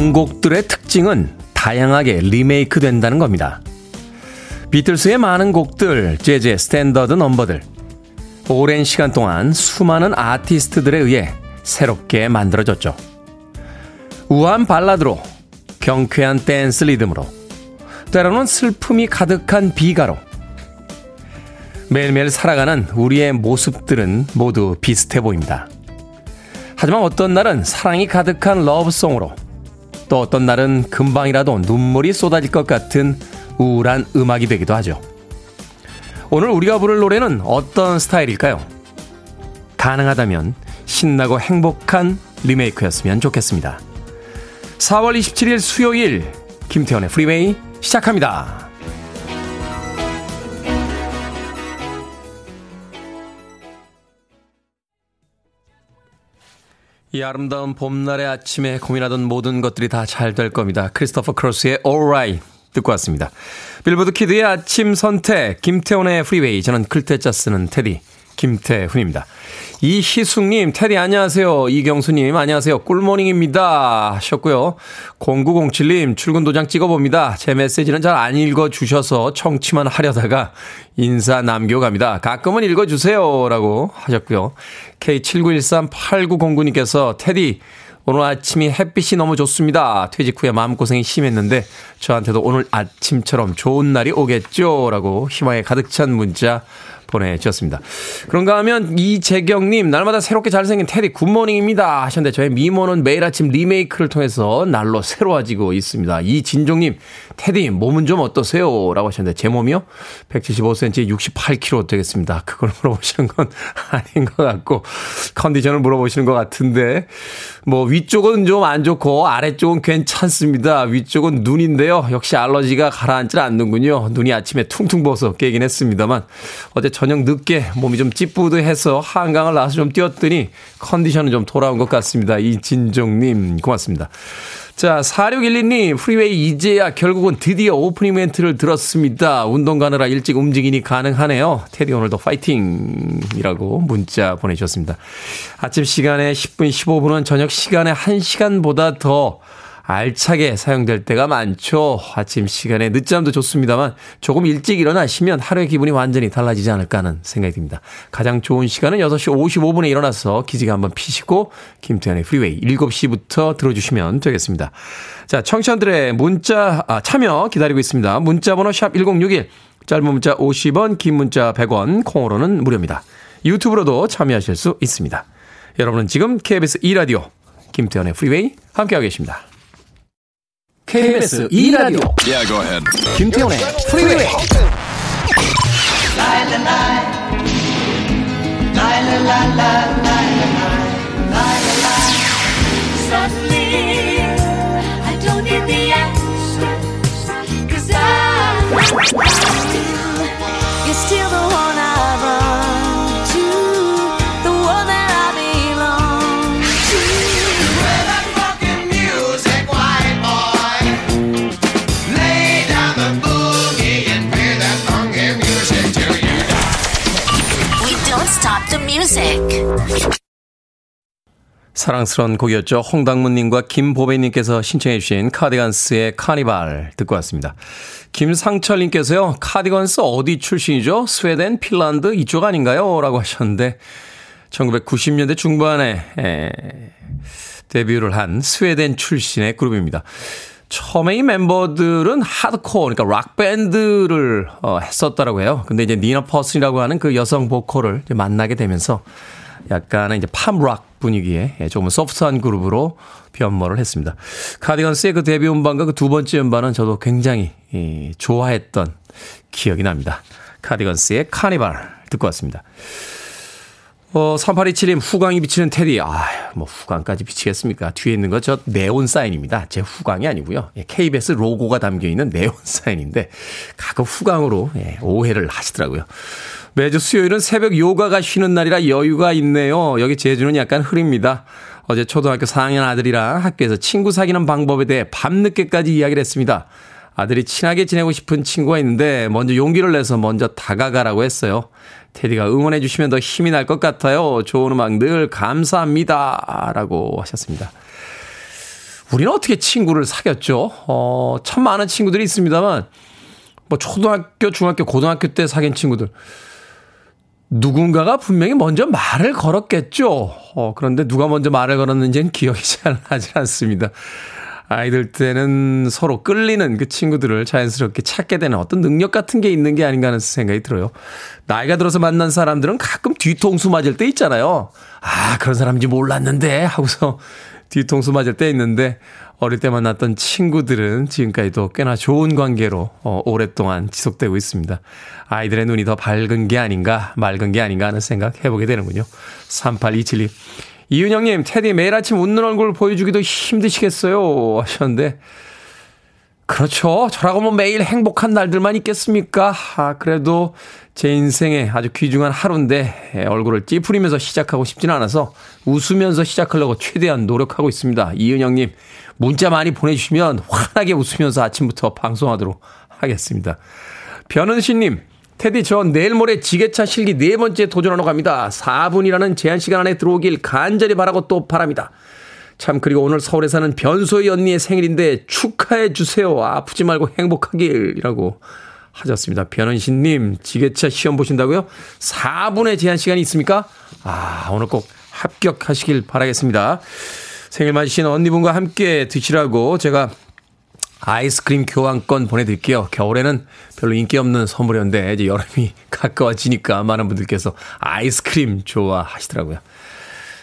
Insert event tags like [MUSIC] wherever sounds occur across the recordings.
명곡들의 특징은 다양하게 리메이크 된다는 겁니다. 비틀스의 많은 곡들, 재즈의 스탠더드 넘버들, 오랜 시간 동안 수많은 아티스트들에 의해 새롭게 만들어졌죠. 우아한 발라드로, 경쾌한 댄스 리듬으로, 때로는 슬픔이 가득한 비가로, 매일매일 살아가는 우리의 모습들은 모두 비슷해 보입니다. 하지만 어떤 날은 사랑이 가득한 love song으로, 또 어떤 날은 금방이라도 눈물이 쏟아질 것 같은 우울한 음악이 되기도 하죠. 오늘 우리가 부를 노래는 어떤 스타일일까요? 가능하다면 신나고 행복한 리메이크였으면 좋겠습니다. 4월 27일 수요일 김태훈의 프리웨이 시작합니다. 이 아름다운 봄날의 아침에 고민하던 모든 것들이 다 잘 될 겁니다. 크리스토퍼 크로스의 Alright 듣고 왔습니다. 빌보드 kid의 아침 선택, 김태훈의 프리웨이. 저는 클 태 자 쓰는 테디, 김태훈입니다. 이희숙님, 테디 안녕하세요. 이경수님, 안녕하세요. 꿀모닝입니다. 하셨고요. 0907님, 출근 도장 찍어봅니다. 제 메시지는 잘 안 읽어주셔서 청취만 하려다가 인사 남겨갑니다. 가끔은 읽어주세요. 라고 하셨고요. K79138909님께서 테디, 오늘 아침이 햇빛이 너무 좋습니다. 퇴직 후에 마음고생이 심했는데 저한테도 오늘 아침처럼 좋은 날이 오겠죠? 라고 희망에 가득 찬 문자 보내주셨습니다. 그런가 하면 이재경님 날마다 새롭게 잘생긴 테디 굿모닝입니다 하셨는데 저의 미모는 매일 아침 리메이크를 통해서 날로 새로워지고 있습니다. 이진종님 테디 몸은 좀 어떠세요? 라고 하셨는데 제 몸이요? 175cm 68kg 되겠습니다. 그걸 물어보시는 건 [LAUGHS] 아닌 것 같고 컨디션을 물어보시는 것 같은데 뭐 위쪽은 좀 안 좋고 아래쪽은 괜찮습니다. 위쪽은 눈인데요. 역시 알러지가 가라앉질 않는군요. 눈이 아침에 퉁퉁 부어서 깨긴 했습니다만 어제 저녁 늦게 몸이 좀 찌뿌드해서 한강을 나와서 좀 뛰었더니 컨디션은 좀 돌아온 것 같습니다. 이진종님 고맙습니다. 자, 4612님, 프리웨이 이제야 결국은 드디어 오프닝 멘트를 들었습니다. 운동 가느라 일찍 움직이니 가능하네요. 테디 오늘도 파이팅! 이라고 문자 보내주셨습니다. 아침 시간에 10분, 15분은 저녁 시간에 1시간보다 더 알차게 사용될 때가 많죠. 아침 시간에 늦잠도 좋습니다만 조금 일찍 일어나시면 하루의 기분이 완전히 달라지지 않을까 하는 생각이 듭니다. 가장 좋은 시간은 6시 55분에 일어나서 기지개 한번 피시고 김태훈의 프리웨이 7시부터 들어주시면 되겠습니다. 자, 청취자들의 문자 아, 참여 기다리고 있습니다. 문자 번호 샵 1061, 짧은 문자 50원, 긴 문자 100원, 콩으로는 무료입니다. 유튜브로도 참여하실 수 있습니다. 여러분은 지금 KBS 2라디오 김태훈의 프리웨이 함께하고 계십니다. KBS 2라디오 Yeah, go ahead. 김태훈의 프리웨이 Suddenly, I don't need the answers. Cause I, you're still the one music. 사랑스러운 곡이었죠. 홍당무님과 김보배님께서 신청해주신 카디건스의 카니발 듣고 왔습니다. 김상철님께서요, 카디건스 어디 출신이죠? 스웨덴, 핀란드 이쪽 아닌가요? 라고 하셨는데, 1990년대 중반에 에, 데뷔를 한 스웨덴 출신의 그룹입니다. 처음에 이 멤버들은 하드코어, 그러니까 락밴드를 어, 했었다라고 해요. 근데 이제 니나 퍼슨이라고 하는 그 여성 보컬을 만나게 되면서 약간은 이제 팝락 분위기의 예, 조금 소프트한 그룹으로 변모를 했습니다. 카디건스의 그 데뷔 음반과 그 두 번째 음반은 저도 굉장히 예, 좋아했던 기억이 납니다. 카디건스의 카니발 듣고 왔습니다. 어, 3827님, 후광이 비치는 테디. 아, 뭐, 후광까지 비치겠습니까? 뒤에 있는 거 저 네온 사인입니다. 제 후광이 아니고요. 예, KBS 로고가 담겨 있는 네온 [LAUGHS] 사인인데, 가끔 후광으로 예, 오해를 하시더라고요. 매주 수요일은 새벽 요가가 쉬는 날이라 여유가 있네요. 여기 제주는 약간 흐립니다. 어제 초등학교 4학년 아들이랑 학교에서 친구 사귀는 방법에 대해 밤늦게까지 이야기를 했습니다. 아들이 친하게 지내고 싶은 친구가 있는데 먼저 용기를 내서 먼저 다가가라고 했어요. 테디가 응원해 주시면 더 힘이 날 것 같아요. 좋은 음악 늘 감사합니다. 라고 하셨습니다. 우리는 어떻게 친구를 사귀었죠? 어, 참 많은 친구들이 있습니다만, 뭐, 초등학교, 중학교, 고등학교 때 사귄 친구들. 누군가가 분명히 먼저 말을 걸었겠죠. 어, 그런데 누가 먼저 말을 걸었는지는 기억이 잘 나지 않습니다. 아이들 때는 서로 끌리는 그 친구들을 자연스럽게 찾게 되는 어떤 능력 같은 게 있는 게 아닌가 하는 생각이 들어요. 나이가 들어서 만난 사람들은 가끔 뒤통수 맞을 때 있잖아요. 아, 그런 사람인지 몰랐는데 하고서 [LAUGHS] 뒤통수 맞을 때 있는데 어릴 때 만났던 친구들은 지금까지도 꽤나 좋은 관계로 어, 오랫동안 지속되고 있습니다. 아이들의 눈이 더 밝은 게 아닌가, 맑은 게 아닌가 하는 생각 해보게 되는군요. 38272. 이윤영님, 테디 매일 아침 웃는 얼굴 보여주기도 힘드시겠어요. 하셨는데, 그렇죠. 저라고 뭐 매일 행복한 날들만 있겠습니까? 아, 그래도 제 인생에 아주 귀중한 하루인데 예, 얼굴을 찌푸리면서 시작하고 싶지는 않아서 웃으면서 시작하려고 최대한 노력하고 있습니다. 이은영님, 문자 많이 보내주시면 환하게 웃으면서 아침부터 방송하도록 하겠습니다. 변은신님, 테디 저 내일 모레 지게차 실기 네 번째 도전하러 갑니다. 4분이라는 제한 시간 안에 들어오길 간절히 바라고 또 바랍니다. 참 그리고 오늘 서울에 사는 변소희 언니의 생일인데 축하해 주세요. 아프지 말고 행복하길이라고 하셨습니다. 변은신님 지게차 시험 보신다고요? 4분의 제한 시간이 있습니까? 아 오늘 꼭 합격하시길 바라겠습니다. 생일 맞으신 언니분과 함께 드시라고 제가 아이스크림 교환권 보내드릴게요. 겨울에는 별로 인기 없는 선물이었는데 이제 여름이 [LAUGHS] 가까워지니까 많은 분들께서 아이스크림 좋아하시더라고요.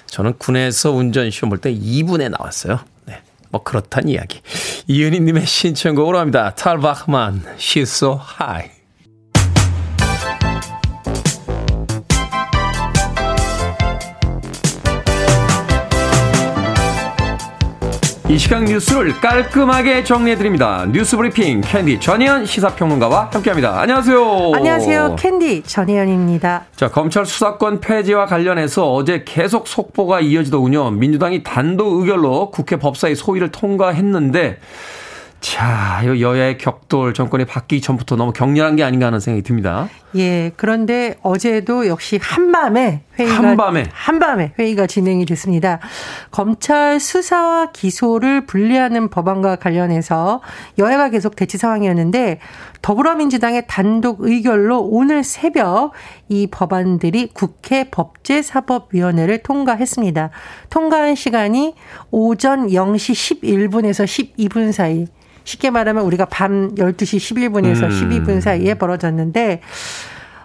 저는 군에서 운전 시험 볼 때 2분에 나왔어요. 네. 뭐 그렇단 이야기. 이은희님의 신청곡으로 합니다. 탈바흐만, She's so high. 이 시각 뉴스를 깔끔하게 정리해드립니다. 뉴스 브리핑 캔디 전예현 시사평론가와 함께합니다. 안녕하세요. 안녕하세요. 캔디 전예현입니다. 자, 검찰 수사권 폐지와 관련해서 어제 계속 속보가 이어지더군요. 민주당이 단독 의결로 국회 법사위 소위를 통과했는데, 자, 이 여야의 격돌 정권이 바뀌기 전부터 너무 격렬한 게 아닌가 하는 생각이 듭니다. 예, 그런데 어제도 역시 한밤에 회의가 한밤에. 한밤에 회의가 진행이 됐습니다. 검찰 수사와 기소를 분리하는 법안과 관련해서 여야가 계속 대치 상황이었는데 더불어민주당의 단독 의결로 오늘 새벽 이 법안들이 국회 법제사법위원회를 통과했습니다. 통과한 시간이 오전 0시 11분에서 12분 사이 쉽게 말하면 우리가 밤 12시 11분에서 음. 12분 사이에 벌어졌는데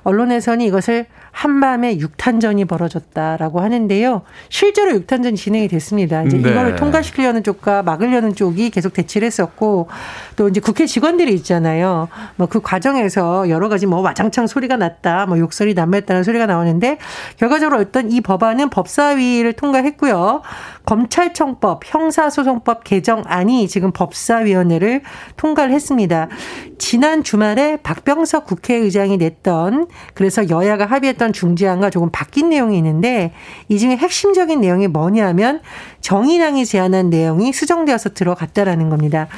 언론에서는 이것을 한밤에 육탄전이 벌어졌다라고 하는데요. 실제로 육탄전이 진행이 됐습니다. 이제 네. 이거를 통과시키려는 쪽과 막으려는 쪽이 계속 대치를 했었고 또 이제 국회 직원들이 있잖아요. 뭐 그 과정에서 여러 가지 뭐 와장창 소리가 났다, 뭐 욕설이 난무했다는 소리가 나오는데 결과적으로 어떤 이 법안은 법사위를 통과했고요. 검찰청법, 형사소송법 개정안이 지금 법사위원회를 통과를 했습니다. 지난 주말에 박병석 국회의장이 냈던 그래서 여야가 합의했던 중재안과 조금 바뀐 내용이 있는데 이 중에 핵심적인 내용이 뭐냐면 정의당이 제안한 내용이 수정되어서 들어갔다라는 겁니다.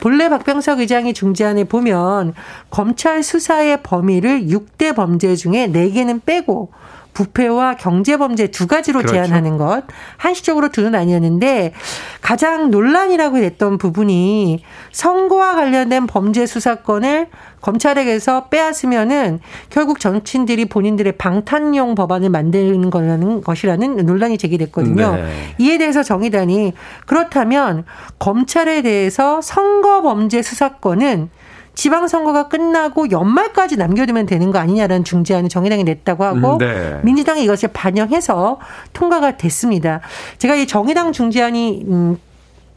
본래 박병석 의장이 중재안에 보면 검찰 수사의 범위를 6대 범죄 중에 4개는 빼고 부패와 경제범죄 두 가지로 그렇죠. 제한하는 것 한시적으로 두는 아니었는데 가장 논란이라고 했던 부분이 선거와 관련된 범죄 수사권을 검찰에게서 빼앗으면은 결국 정치인들이 본인들의 방탄용 법안을 만드는 거라는 것이라는 논란이 제기됐거든요. 네. 이에 대해서 정의단이 그렇다면 검찰에 대해서 선거 범죄 수사권은 지방선거가 끝나고 연말까지 남겨두면 되는 거 아니냐라는 중재안을 정의당이 냈다고 하고 음, 네. 민주당이 이것을 반영해서 통과가 됐습니다. 제가 이 정의당 중재안이 음,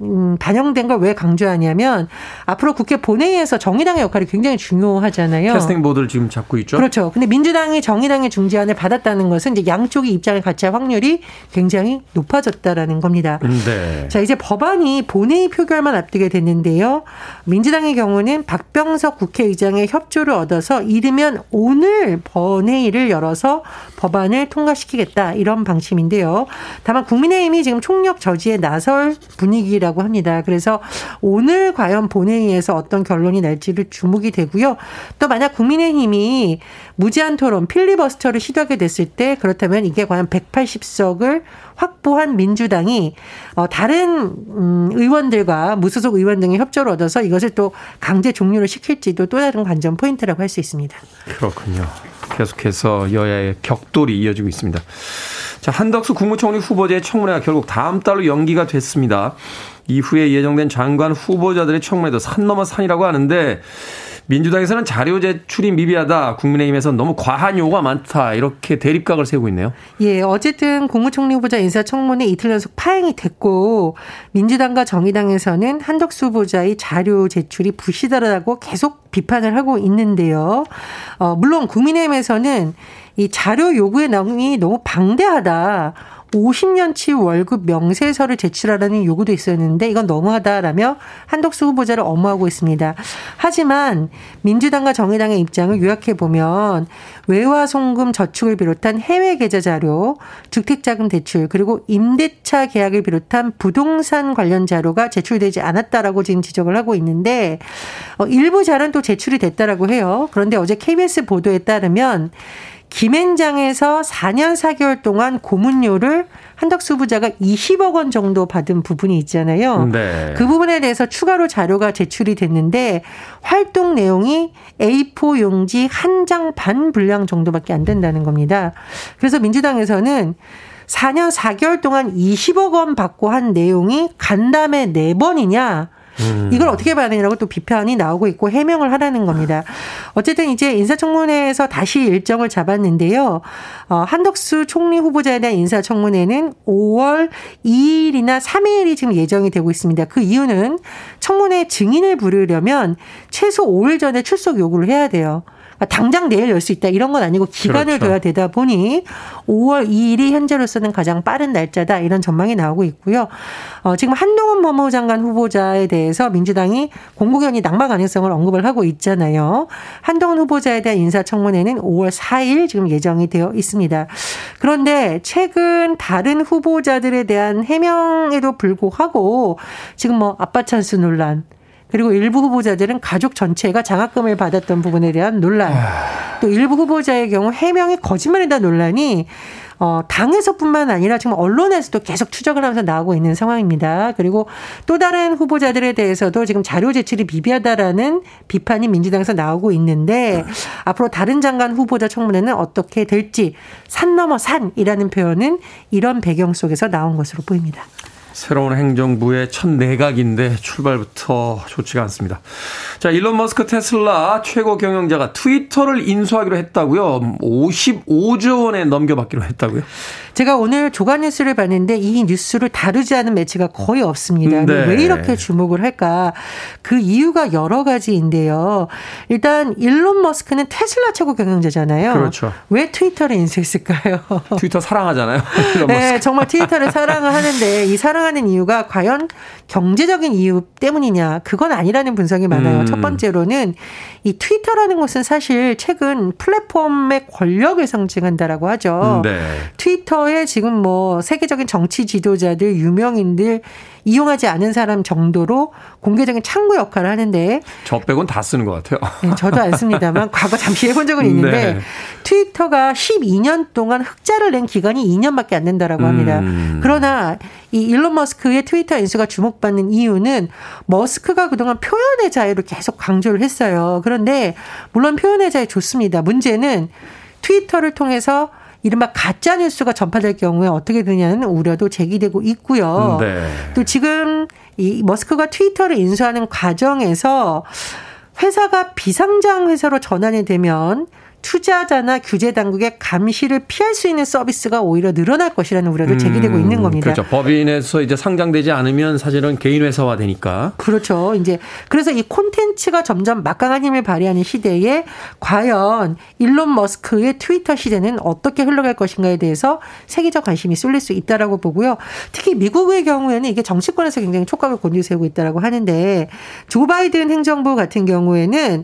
음, 반영된 걸 왜 강조하냐면 앞으로 국회 본회의에서 정의당의 역할이 굉장히 중요하잖아요. 캐스팅 보드를 지금 잡고 있죠. 그렇죠. 근데 민주당이 정의당의 중재안을 받았다는 것은 이제 양쪽이 입장을 같이 할 확률이 굉장히 높아졌다라는 겁니다. 음, 네. 자, 이제 법안이 본회의 표결만 앞두게 됐는데요. 민주당의 경우는 박병석 국회의장의 협조를 얻어서 이르면 오늘 본회의를 열어서 법안을 통과시키겠다 이런 방침인데요. 다만 국민의힘이 지금 총력 저지에 나설 분위기라 내일이라고 합니다. 그래서 오늘 과연 본회의에서 어떤 결론이 날지를 주목이 되고요. 또 만약 국민의힘이 무제한 토론 필리버스터를 시도하게 됐을 때 그렇다면 이게 과연 180석을 확보한 민주당이 어 다른 음 의원들과 무소속 의원 등의 협조를 얻어서 이것을 또 강제 종료를 시킬지도 또 다른 관전 포인트라고 할 수 있습니다. 그렇군요. 계속해서 여야의 격돌이 이어지고 있습니다. 자, 한덕수 국무총리 후보자의 청문회가 결국 다음 달로 연기가 됐습니다. 이후에 예정된 장관 후보자들의 청문회도 산 넘어 산이라고 하는데 민주당에서는 자료 제출이 미비하다. 국민의힘에서는 너무 과한 요구가 많다. 이렇게 대립각을 세우고 있네요. 예, 어쨌든 국무총리 후보자 인사청문회 이틀 연속 파행이 됐고 민주당과 정의당에서는 한덕수 후보자의 자료 제출이 부실하다고 계속 비판을 하고 있는데요. 어, 물론 국민의힘에서는 이 자료 요구의 내용이 너무 방대하다. 50년치 월급 명세서를 제출하라는 요구도 있었는데 이건 너무하다라며 한덕수 후보자를 엄호하고 있습니다. 하지만 민주당과 정의당의 입장을 요약해 보면 외화 송금 저축을 비롯한 해외 계좌 자료, 주택자금 대출 그리고 임대차 계약을 비롯한 부동산 관련 자료가 제출되지 않았다라고 지금 지적을 하고 있는데 어, 일부 자료는 또 제출이 됐다라고 해요. 그런데 어제 KBS 보도에 따르면 김앤장에서 4년 4개월 동안 고문료를 한덕수 후보자가 20억 원 정도 받은 부분이 있잖아요. 네. 그 부분에 대해서 추가로 자료가 제출이 됐는데 활동 내용이 A4 용지 한 장 반 분량 정도밖에 안 된다는 겁니다. 그래서 민주당에서는 4년 4개월 동안 20억 원 받고 한 내용이 간담회 4번이냐 이걸 어떻게 되냐고 또 비판이 나오고 있고 해명을 하라는 겁니다. 어쨌든 이제 인사청문회에서 다시 일정을 잡았는데요. 어, 한덕수 총리 후보자에 대한 인사청문회는 5월 2일이나 3일이 지금 예정이 되고 있습니다. 그 이유는 청문회 증인을 부르려면 최소 5일 전에 출석 요구를 해야 돼요. 그러니까 당장 내일 열 수 있다 이런 건 아니고 기간을 그렇죠. 둬야 되다 보니 5월 2일이 현재로서는 가장 빠른 날짜다 이런 전망이 나오고 있고요. 어, 지금 한동훈 법무부 장관 후보자에 대해서 민주당이 공공연히 낙마 가능성을 언급을 하고 있잖아요. 한동훈 후보자에 대한 인사청문회는 5월 4일 지금 예정이 되어 있습니다. 그런데 최근 다른 후보자들에 대한 해명에도 불구하고 지금 뭐 아빠 찬스 논란 그리고 일부 후보자들은 가족 전체가 장학금을 받았던 부분에 대한 논란, 또 일부 후보자의 경우 해명이 거짓말이다 논란이 어, 당에서뿐만 아니라 지금 언론에서도 계속 추적을 하면서 나오고 있는 상황입니다. 그리고 또 다른 후보자들에 대해서도 지금 자료 제출이 미비하다라는 비판이 민주당에서 나오고 있는데 앞으로 다른 장관 후보자 청문회는 어떻게 될지 산 넘어 산이라는 표현은 이런 배경 속에서 나온 것으로 보입니다. 새로운 행정부의 첫 내각인데 출발부터 좋지가 않습니다. 자, 일론 머스크 테슬라 최고 경영자가 트위터를 인수하기로 했다고요. 55조 원에 넘겨받기로 했다고요. 제가 오늘 조간 뉴스를 봤는데 이 뉴스를 다루지 않은 매체가 거의 없습니다. 근데 네. 왜 이렇게 주목을 할까? 그 이유가 여러 가지인데요. 일단 일론 머스크는 테슬라 최고 경영자잖아요. 그렇죠. 왜 트위터를 인수했을까요? 트위터 사랑하잖아요. [LAUGHS] 네. 정말 트위터를 사랑을 하는데 이 사랑 하는 이유가 과연 경제적인 이유 때문이냐? 그건 아니라는 분석이 많아요. 음. 첫 번째로는 이 트위터라는 것은 사실 최근 플랫폼의 권력을 상징한다라고 하죠. 네. 트위터에 지금 뭐 세계적인 정치 지도자들, 유명인들 이용하지 않은 사람 정도로 공개적인 창구 역할을 하는데 저 빼곤 다 쓰는 것 같아요. 네, 저도 안 씁니다만 [LAUGHS] 과거 잠시 해본 적은 있는데 네. 트위터가 12년 동안 흑자를 낸 기간이 2년밖에 안 된다라고 합니다. 음. 그러나 이 일론 머스크의 트위터 인수가 주목받는 이유는 머스크가 그동안 표현의 자유를 계속 강조를 했어요. 그런데 물론 표현의 자유 좋습니다. 문제는 트위터를 통해서 이른바 가짜 뉴스가 전파될 경우에 어떻게 되냐는 우려도 제기되고 있고요. 네. 또 지금 이 머스크가 트위터를 인수하는 과정에서 회사가 비상장 회사로 전환이 되면 투자자나 규제 당국의 감시를 피할 수 있는 서비스가 오히려 늘어날 것이라는 우려도 제기되고 있는 겁니다. 그렇죠. 법인에서 이제 상장되지 않으면 사실은 개인 회사화 되니까. 그렇죠. 이제 그래서 이 콘텐츠가 점점 막강한 힘을 발휘하는 시대에 과연 일론 머스크의 트위터 시대는 어떻게 흘러갈 것인가에 대해서 세계적 관심이 쏠릴 수 있다라고 보고요. 특히 미국의 경우에는 이게 정치권에서 굉장히 촉각을 곤두세우고 있다라고 하는데 조 바이든 행정부 같은 경우에는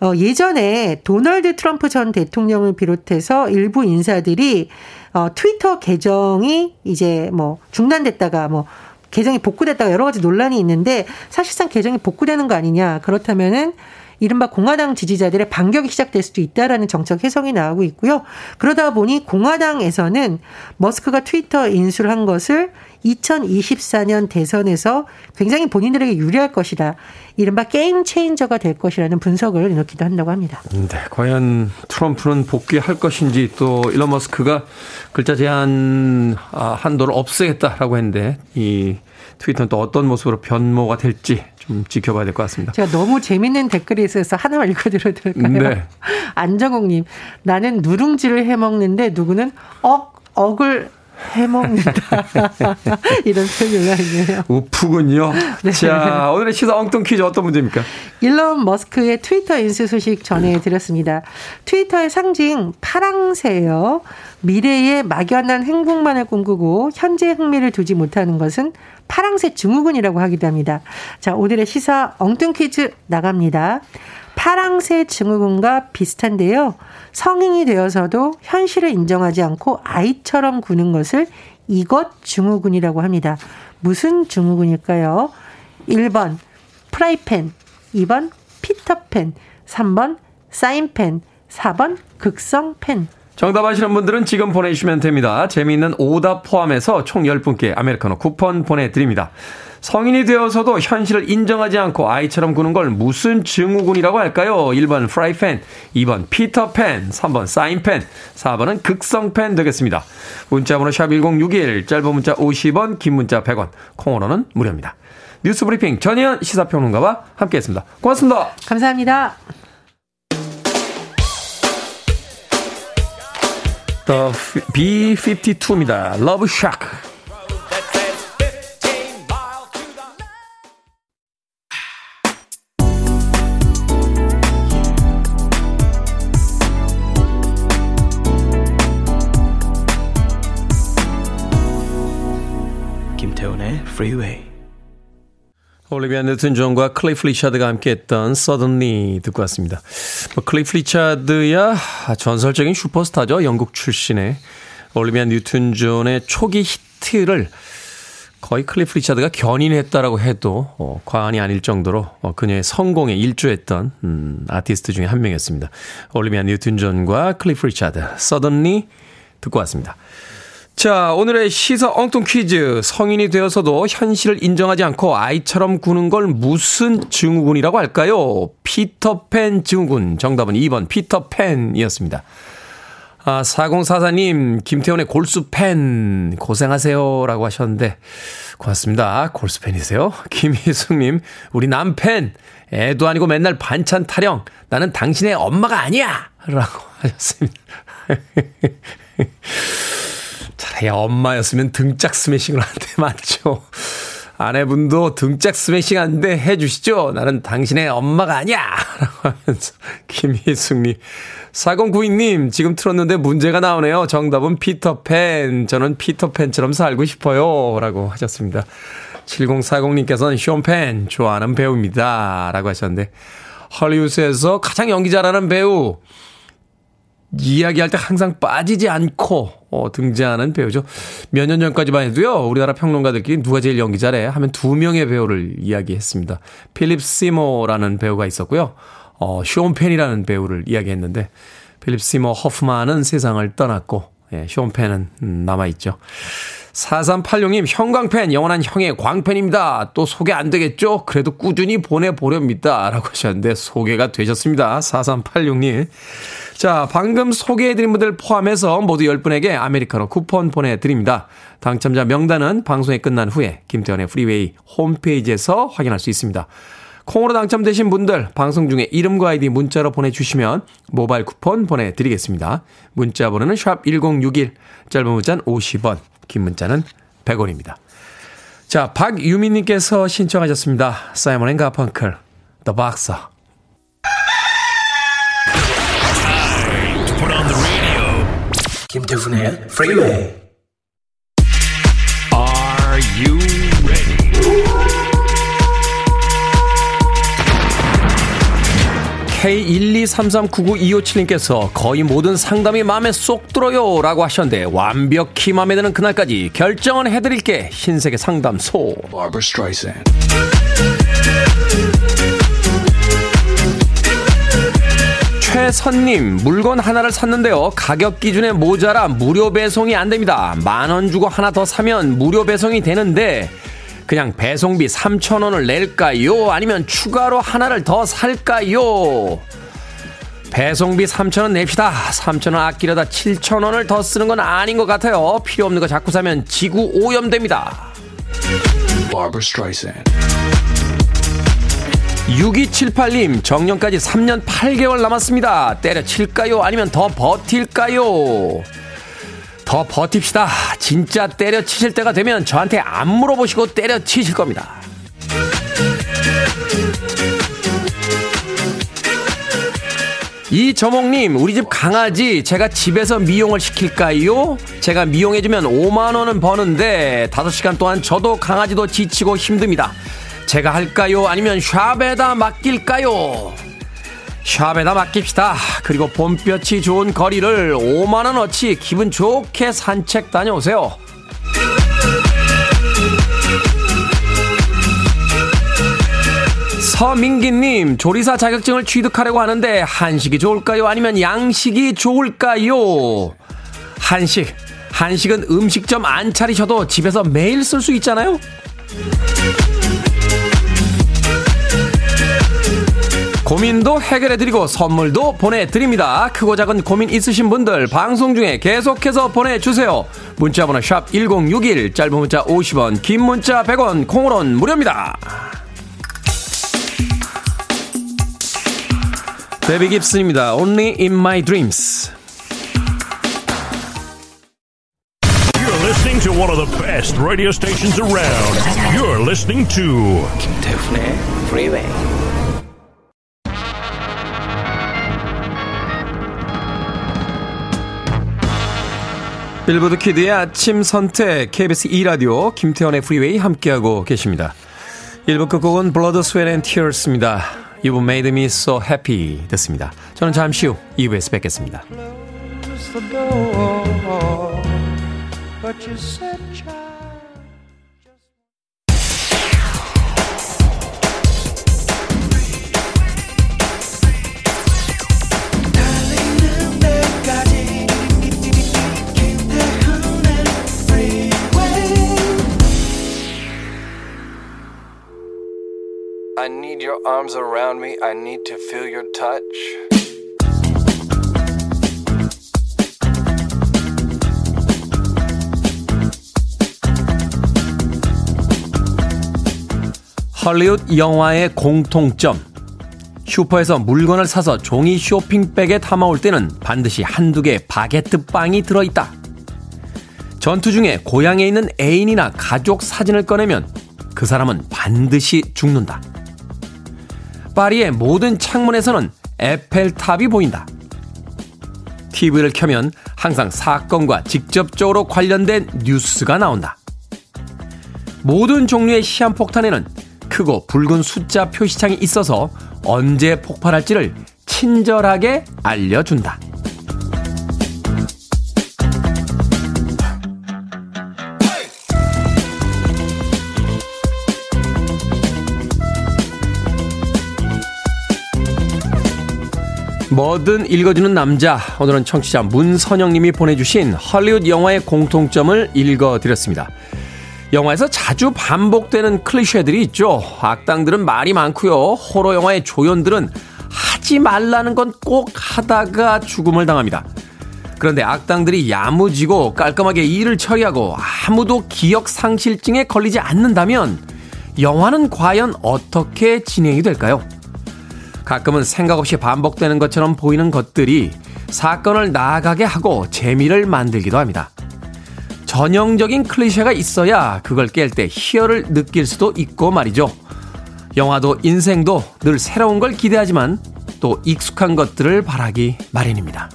어, 예전에 도널드 트럼프 전 대통령을 비롯해서 일부 인사들이 어, 트위터 계정이 이제 뭐 중단됐다가 뭐 계정이 복구됐다가 여러 가지 논란이 있는데 사실상 계정이 복구되는 거 아니냐. 그렇다면은 이른바 공화당 지지자들의 반격이 시작될 수도 있다라는 정책 해석이 나오고 있고요. 그러다 보니 공화당에서는 머스크가 트위터 인수를 한 것을 2024년 대선에서 굉장히 본인들에게 유리할 것이다. 이른바 게임 체인저가 될 것이라는 분석을 이렇기도 한다고 합니다. 네, 과연 트럼프는 복귀할 것인지 또 일론 머스크가 글자 제한 아, 한도를 없애겠다라고 했는데 이 트위터는 또 어떤 모습으로 변모가 될지 좀 지켜봐야 될 것 같습니다. 제가 너무 재밌는 댓글이 있어서 하나만 읽어드려도 될까요? 네. [LAUGHS] 안정욱님, 나는 누룽지를 해먹는데 누구는 억, 억을 해먹는다. [LAUGHS] 이런 표현을 하네요. 우프군요. 네. 자, 오늘의 시사 엉뚱 퀴즈 어떤 문제입니까? 일론 머스크의 트위터 인수 소식 전해드렸습니다. 트위터의 상징 파랑새요. 미래의 막연한 행복만을 꿈꾸고 현재 흥미를 두지 못하는 것은 파랑새 증후군이라고 하기도 합니다. 자, 오늘의 시사 엉뚱 퀴즈 나갑니다. 파랑새 증후군과 비슷한데요. 성인이 되어서도 현실을 인정하지 않고 아이처럼 구는 것을 이것 증후군이라고 합니다. 무슨 증후군일까요? 1번 프라이팬, 2번 피터팬, 3번 사인펜, 4번 극성펜. 정답 아시는 분들은 지금 보내주시면 됩니다. 재미있는 오답 포함해서 총 10분께 아메리카노 쿠폰 보내드립니다. 성인이 되어서도 현실을 인정하지 않고 아이처럼 구는 걸 무슨 증후군이라고 할까요? 1번 프라이팬, 2번 피터팬, 3번 사인펜, 4번은 극성펜 되겠습니다. 문자번호 샵1061, 짧은 문자 50원, 긴 문자 100원, 콩으로는 무료입니다. 뉴스 브리핑 전혜연 시사평론가와 함께했습니다. 고맙습니다. 감사합니다. The B52입니다. Love Shack. 김태훈의 Freeway. 올리비아 뉴튼 존과 클리프 리차드가 함께했던 Suddenly 듣고 왔습니다. 뭐 클리프 리차드야 전설적인 슈퍼스타죠. 영국 출신의 올리비아 뉴튼 존의 초기 히트를 거의 클리프 리차드가 견인했다라고 해도 어, 과언이 아닐 정도로 어, 그녀의 성공에 일조했던 음, 아티스트 중에 한 명이었습니다. 올리비아 뉴튼 존과 클리프 리차드 Suddenly 듣고 왔습니다. 자, 오늘의 시사 엉뚱 퀴즈. 성인이 되어서도 현실을 인정하지 않고 아이처럼 구는 걸 무슨 증후군이라고 할까요? 피터팬 증후군. 정답은 2번 피터팬이었습니다. 아, 4044님, 김태훈의 골수팬, 고생하세요. 라고 하셨는데, 고맙습니다. 골수팬이세요? [LAUGHS] 김희숙님, 우리 남팬, 애도 아니고 맨날 반찬 타령, 나는 당신의 엄마가 아니야! 라고 하셨습니다. [LAUGHS] 차라리 엄마였으면 등짝 스매싱을 한대 맞죠. 아내분도 등짝 스매싱 한대 해주시죠. 나는 당신의 엄마가 아니야! 라고 하면서, 김희숙님. 4092님, 지금 틀었는데 문제가 나오네요. 정답은 피터팬. 저는 피터팬처럼 살고 싶어요. 라고 하셨습니다. 7040님께서는 쇼펜, 좋아하는 배우입니다. 라고 하셨는데, 헐리우드에서 가장 연기 잘하는 배우, 이야기할 때 항상 빠지지 않고 어, 등장하는 배우죠. 몇 년 전까지만 해도요. 우리나라 평론가들끼리 누가 제일 연기 잘해 하면 두 명의 배우를 이야기했습니다. 필립 시모라는 배우가 있었고요. 어, 쇼온 펜이라는 배우를 이야기했는데 필립 시모 허프만은 세상을 떠났고 예, 쇼온 펜은 음, 남아있죠. 4386님, 형광펜, 영원한 형의 광펜입니다. 또 소개 안 되겠죠? 그래도 꾸준히 보내보렵니다. 라고 하셨는데, 소개가 되셨습니다. 4386님. 자, 방금 소개해드린 분들 포함해서 모두 10분에게 아메리카노 쿠폰 보내드립니다. 당첨자 명단은 방송이 끝난 후에 김태훈의 프리웨이 홈페이지에서 확인할 수 있습니다. 콩으로 당첨되신 분들 방송 중에 이름과 아이디 문자로 보내주시면 모바일 쿠폰 보내드리겠습니다. 문자 번호는 샵 1061, 짧은 문자는 50원, 긴 문자는 100원입니다. 자, 박유민님께서 신청하셨습니다. 사이먼 앤 가펑클, The Boxer. 김태훈의 Freeway. Are you ready? K123399257님께서 거의 모든 상담이 마음에 쏙 들어요 라고 하셨는데 완벽히 마음에 드는 그날까지 결정은 해드릴게 흰색의 상담소 Barbara Streisand. 최선님 물건 하나를 샀는데요. 가격 기준에 모자라 무료 배송이 안 됩니다. 만 원 주고 하나 더 사면 무료 배송이 되는데 그냥 배송비 3,000원을 낼까요? 아니면 추가로 하나를 더 살까요? 배송비 3,000원 냅시다. 3,000원 아끼려다 7,000원을 더 쓰는 건 아닌 것 같아요. 필요 없는 거 자꾸 사면 지구 오염됩니다. Barbara Streisand. 6278님, 정년까지 3년 8개월 남았습니다. 때려칠까요? 아니면 더 버틸까요? 더 버팁시다. 진짜 때려치실 때가 되면 저한테 안 물어보시고 때려치실 겁니다. 이저몽님, 우리 집 강아지 제가 집에서 미용을 시킬까요? 제가 미용해주면 5만원은 버는데 5시간 동안 저도 강아지도 지치고 힘듭니다. 제가 할까요? 아니면 샵에다 맡길까요? 샵에다 맡깁시다. 그리고 봄볕이 좋은 거리를 5만원어치 기분 좋게 산책 다녀오세요. 서민기님, 조리사 자격증을 취득하려고 하는데, 한식이 좋을까요? 아니면 양식이 좋을까요? 한식. 한식은 음식점 안 차리셔도 집에서 매일 쓸 수 있잖아요? 고민도 해결해드리고 선물도 보내드립니다. 크고 작은 고민 있으신 분들 방송 중에 계속해서 보내주세요. 문자번호 샵 1061, 짧은 문자 50원, 긴 문자 100원, 콩으로는 무료입니다. 데비 깁슨입니다. Only in my dreams. You're listening to one of the best radio stations around. You're listening to 김태훈의 Freeway. 빌보드 키드의 아침 선택 KBS 2라디오 김태훈의 프리웨이 함께하고 계십니다. 1부 끝곡은 Blood, Sweat and Tears입니다. You've made me so happy 됐습니다. 저는 잠시 후 2부에서 뵙겠습니다. I need your arms around me. I need to feel your touch. 헐리우드 영화의 공통점. 슈퍼에서 물건을 사서 종이 쇼핑백에 담아올 때는 반드시 한두 개의 바게트 빵이 들어있다. 전투 중에 고향에 있는 애인이나 가족 사진을 꺼내면 그 사람은 반드시 죽는다. 파리의 모든 창문에서는 에펠탑이 보인다. TV를 켜면 항상 사건과 직접적으로 관련된 뉴스가 나온다. 모든 종류의 시한폭탄에는 크고 붉은 숫자 표시창이 있어서 언제 폭발할지를 친절하게 알려준다. 뭐든 읽어주는 남자. 오늘은 청취자 문선영님이 보내주신 헐리우드 영화의 공통점을 읽어드렸습니다. 영화에서 자주 반복되는 클리셰들이 있죠. 악당들은 말이 많고요. 호러 영화의 조연들은 하지 말라는 건 꼭 하다가 죽음을 당합니다. 그런데 악당들이 야무지고 깔끔하게 일을 처리하고 아무도 기억 상실증에 걸리지 않는다면 영화는 과연 어떻게 진행이 될까요? 가끔은 생각 없이 반복되는 것처럼 보이는 것들이 사건을 나아가게 하고 재미를 만들기도 합니다. 전형적인 클리셰가 있어야 그걸 깰 때 희열을 느낄 수도 있고 말이죠. 영화도 인생도 늘 새로운 걸 기대하지만 또 익숙한 것들을 바라기 마련입니다.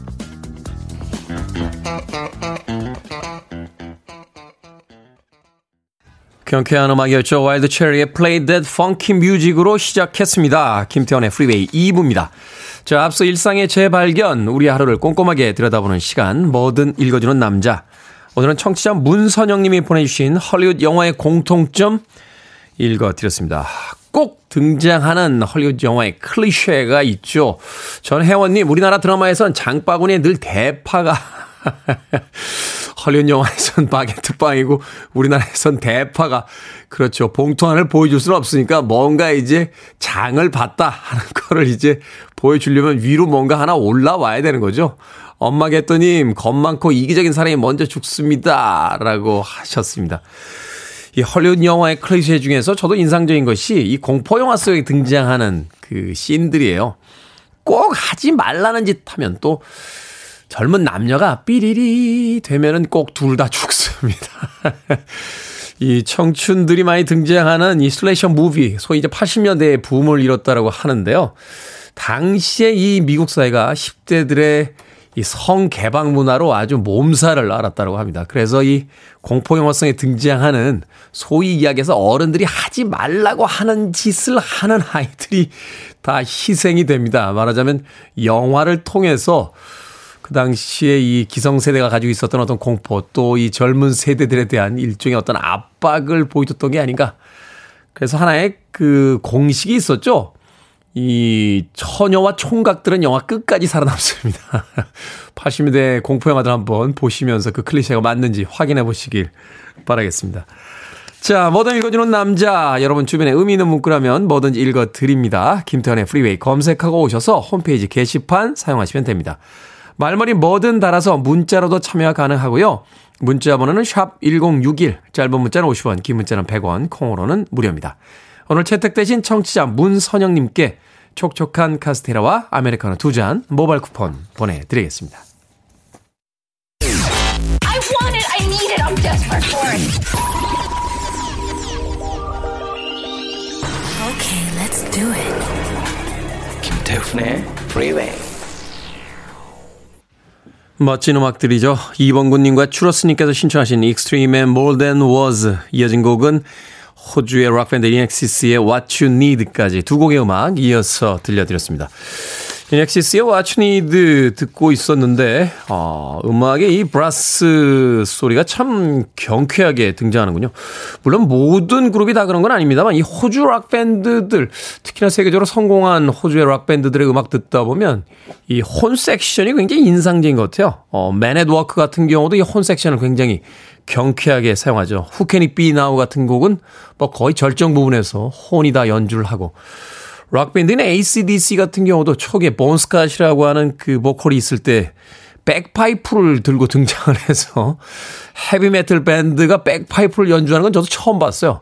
경쾌한 음악이었죠. 와일드 체리의 Play That Funky Music으로 시작했습니다. 김태훈의 프리웨이 2부입니다. 자, 앞서 일상의 재발견, 우리 하루를 꼼꼼하게 들여다보는 시간, 뭐든 읽어주는 남자. 오늘은 청취자 문선영님이 보내주신 헐리우드 영화의 공통점 읽어드렸습니다. 꼭 등장하는 헐리우드 영화의 클리셰가 있죠. 전 회원님, 우리나라 드라마에선 장바구니에 늘 대파가 [LAUGHS] 헐리우드 영화에선 [LAUGHS] 바게트빵이고 우리나라에선 대파가 그렇죠. 봉투 하나를 보여줄 수는 없으니까 뭔가 이제 장을 봤다 하는 [LAUGHS] 거를 이제 보여주려면 위로 뭔가 하나 올라와야 되는 거죠. 엄마 개또님 겁 많고 이기적인 사람이 먼저 죽습니다. 라고 하셨습니다. 이 헐리우드 영화의 클리셰 중에서 저도 인상적인 것이 이 공포 영화 속에 등장하는 그 씬들이에요. 꼭 하지 말라는 짓 하면 또 젊은 남녀가 삐리리 되면은 꼭 둘 다 죽습니다. [LAUGHS] 이 청춘들이 많이 등장하는 이 슬래셔 무비, 소위 이제 80년대에 붐을 이뤘다라고 하는데요. 당시에 이 미국 사회가 10대들의 이 성개방 문화로 아주 몸살을 앓았다고 합니다. 그래서 이 공포 영화성에 등장하는 소위 이야기에서 어른들이 하지 말라고 하는 짓을 하는 아이들이 다 희생이 됩니다. 말하자면 영화를 통해서 그 당시에 이 기성세대가 가지고 있었던 어떤 공포 또 이 젊은 세대들에 대한 일종의 어떤 압박을 보여줬던 게 아닌가. 그래서 하나의 그 공식이 있었죠. 이 처녀와 총각들은 영화 끝까지 살아남습니다. [LAUGHS] 80년대 공포 영화들 한번 보시면서 그 클리셰가 맞는지 확인해 보시길 바라겠습니다. 자, 뭐든 읽어주는 남자. 여러분 주변에 의미 있는 문구라면 뭐든지 읽어드립니다. 김태훈의 프리웨이 검색하고 오셔서 홈페이지 게시판 사용하시면 됩니다. 말머리 뭐든 달아서 문자로도 참여 가능하고요. 문자 번호는 샵 1061, 짧은 문자는 50원, 긴 문자는 100원, 콩으로는 무료입니다. 오늘 채택되신 청취자 문선영님께 촉촉한 카스테라와 아메리카노 두 잔 모바일 쿠폰 보내드리겠습니다. I want it. I need it. I'm desperate for it. Okay, let's do it. 김태훈의 Freeway. 멋진 음악들이죠. 이범구님과 추러스님께서 신청하신 익스트림의 More Than Words 이어진 곡은 호주의 락밴드 INXS의 What You Need까지 두 곡의 음악 이어서 들려드렸습니다. You Need 듣고 있었는데 어, 음악의 이 브라스 소리가 참 경쾌하게 등장하는군요. 물론 모든 그룹이 다 그런 건 아닙니다만 이 호주 락 밴드들 특히나 세계적으로 성공한 호주의 락 밴드들의 음악 듣다 보면 이 horn section이 굉장히 인상적인 것 같아요. 어, 맨 앳 워크 같은 경우도 이 horn section을 굉장히 경쾌하게 사용하죠. Who Can It Be Now 같은 곡은 뭐 거의 절정 부분에서 혼이 다 연주를 하고 락밴드인 ACDC 같은 경우도 초기에 본 스콧이라고 하는 그 보컬이 있을 때 백파이프를 들고 등장을 해서 헤비메탈 밴드가 백파이프를 연주하는 건 저도 처음 봤어요.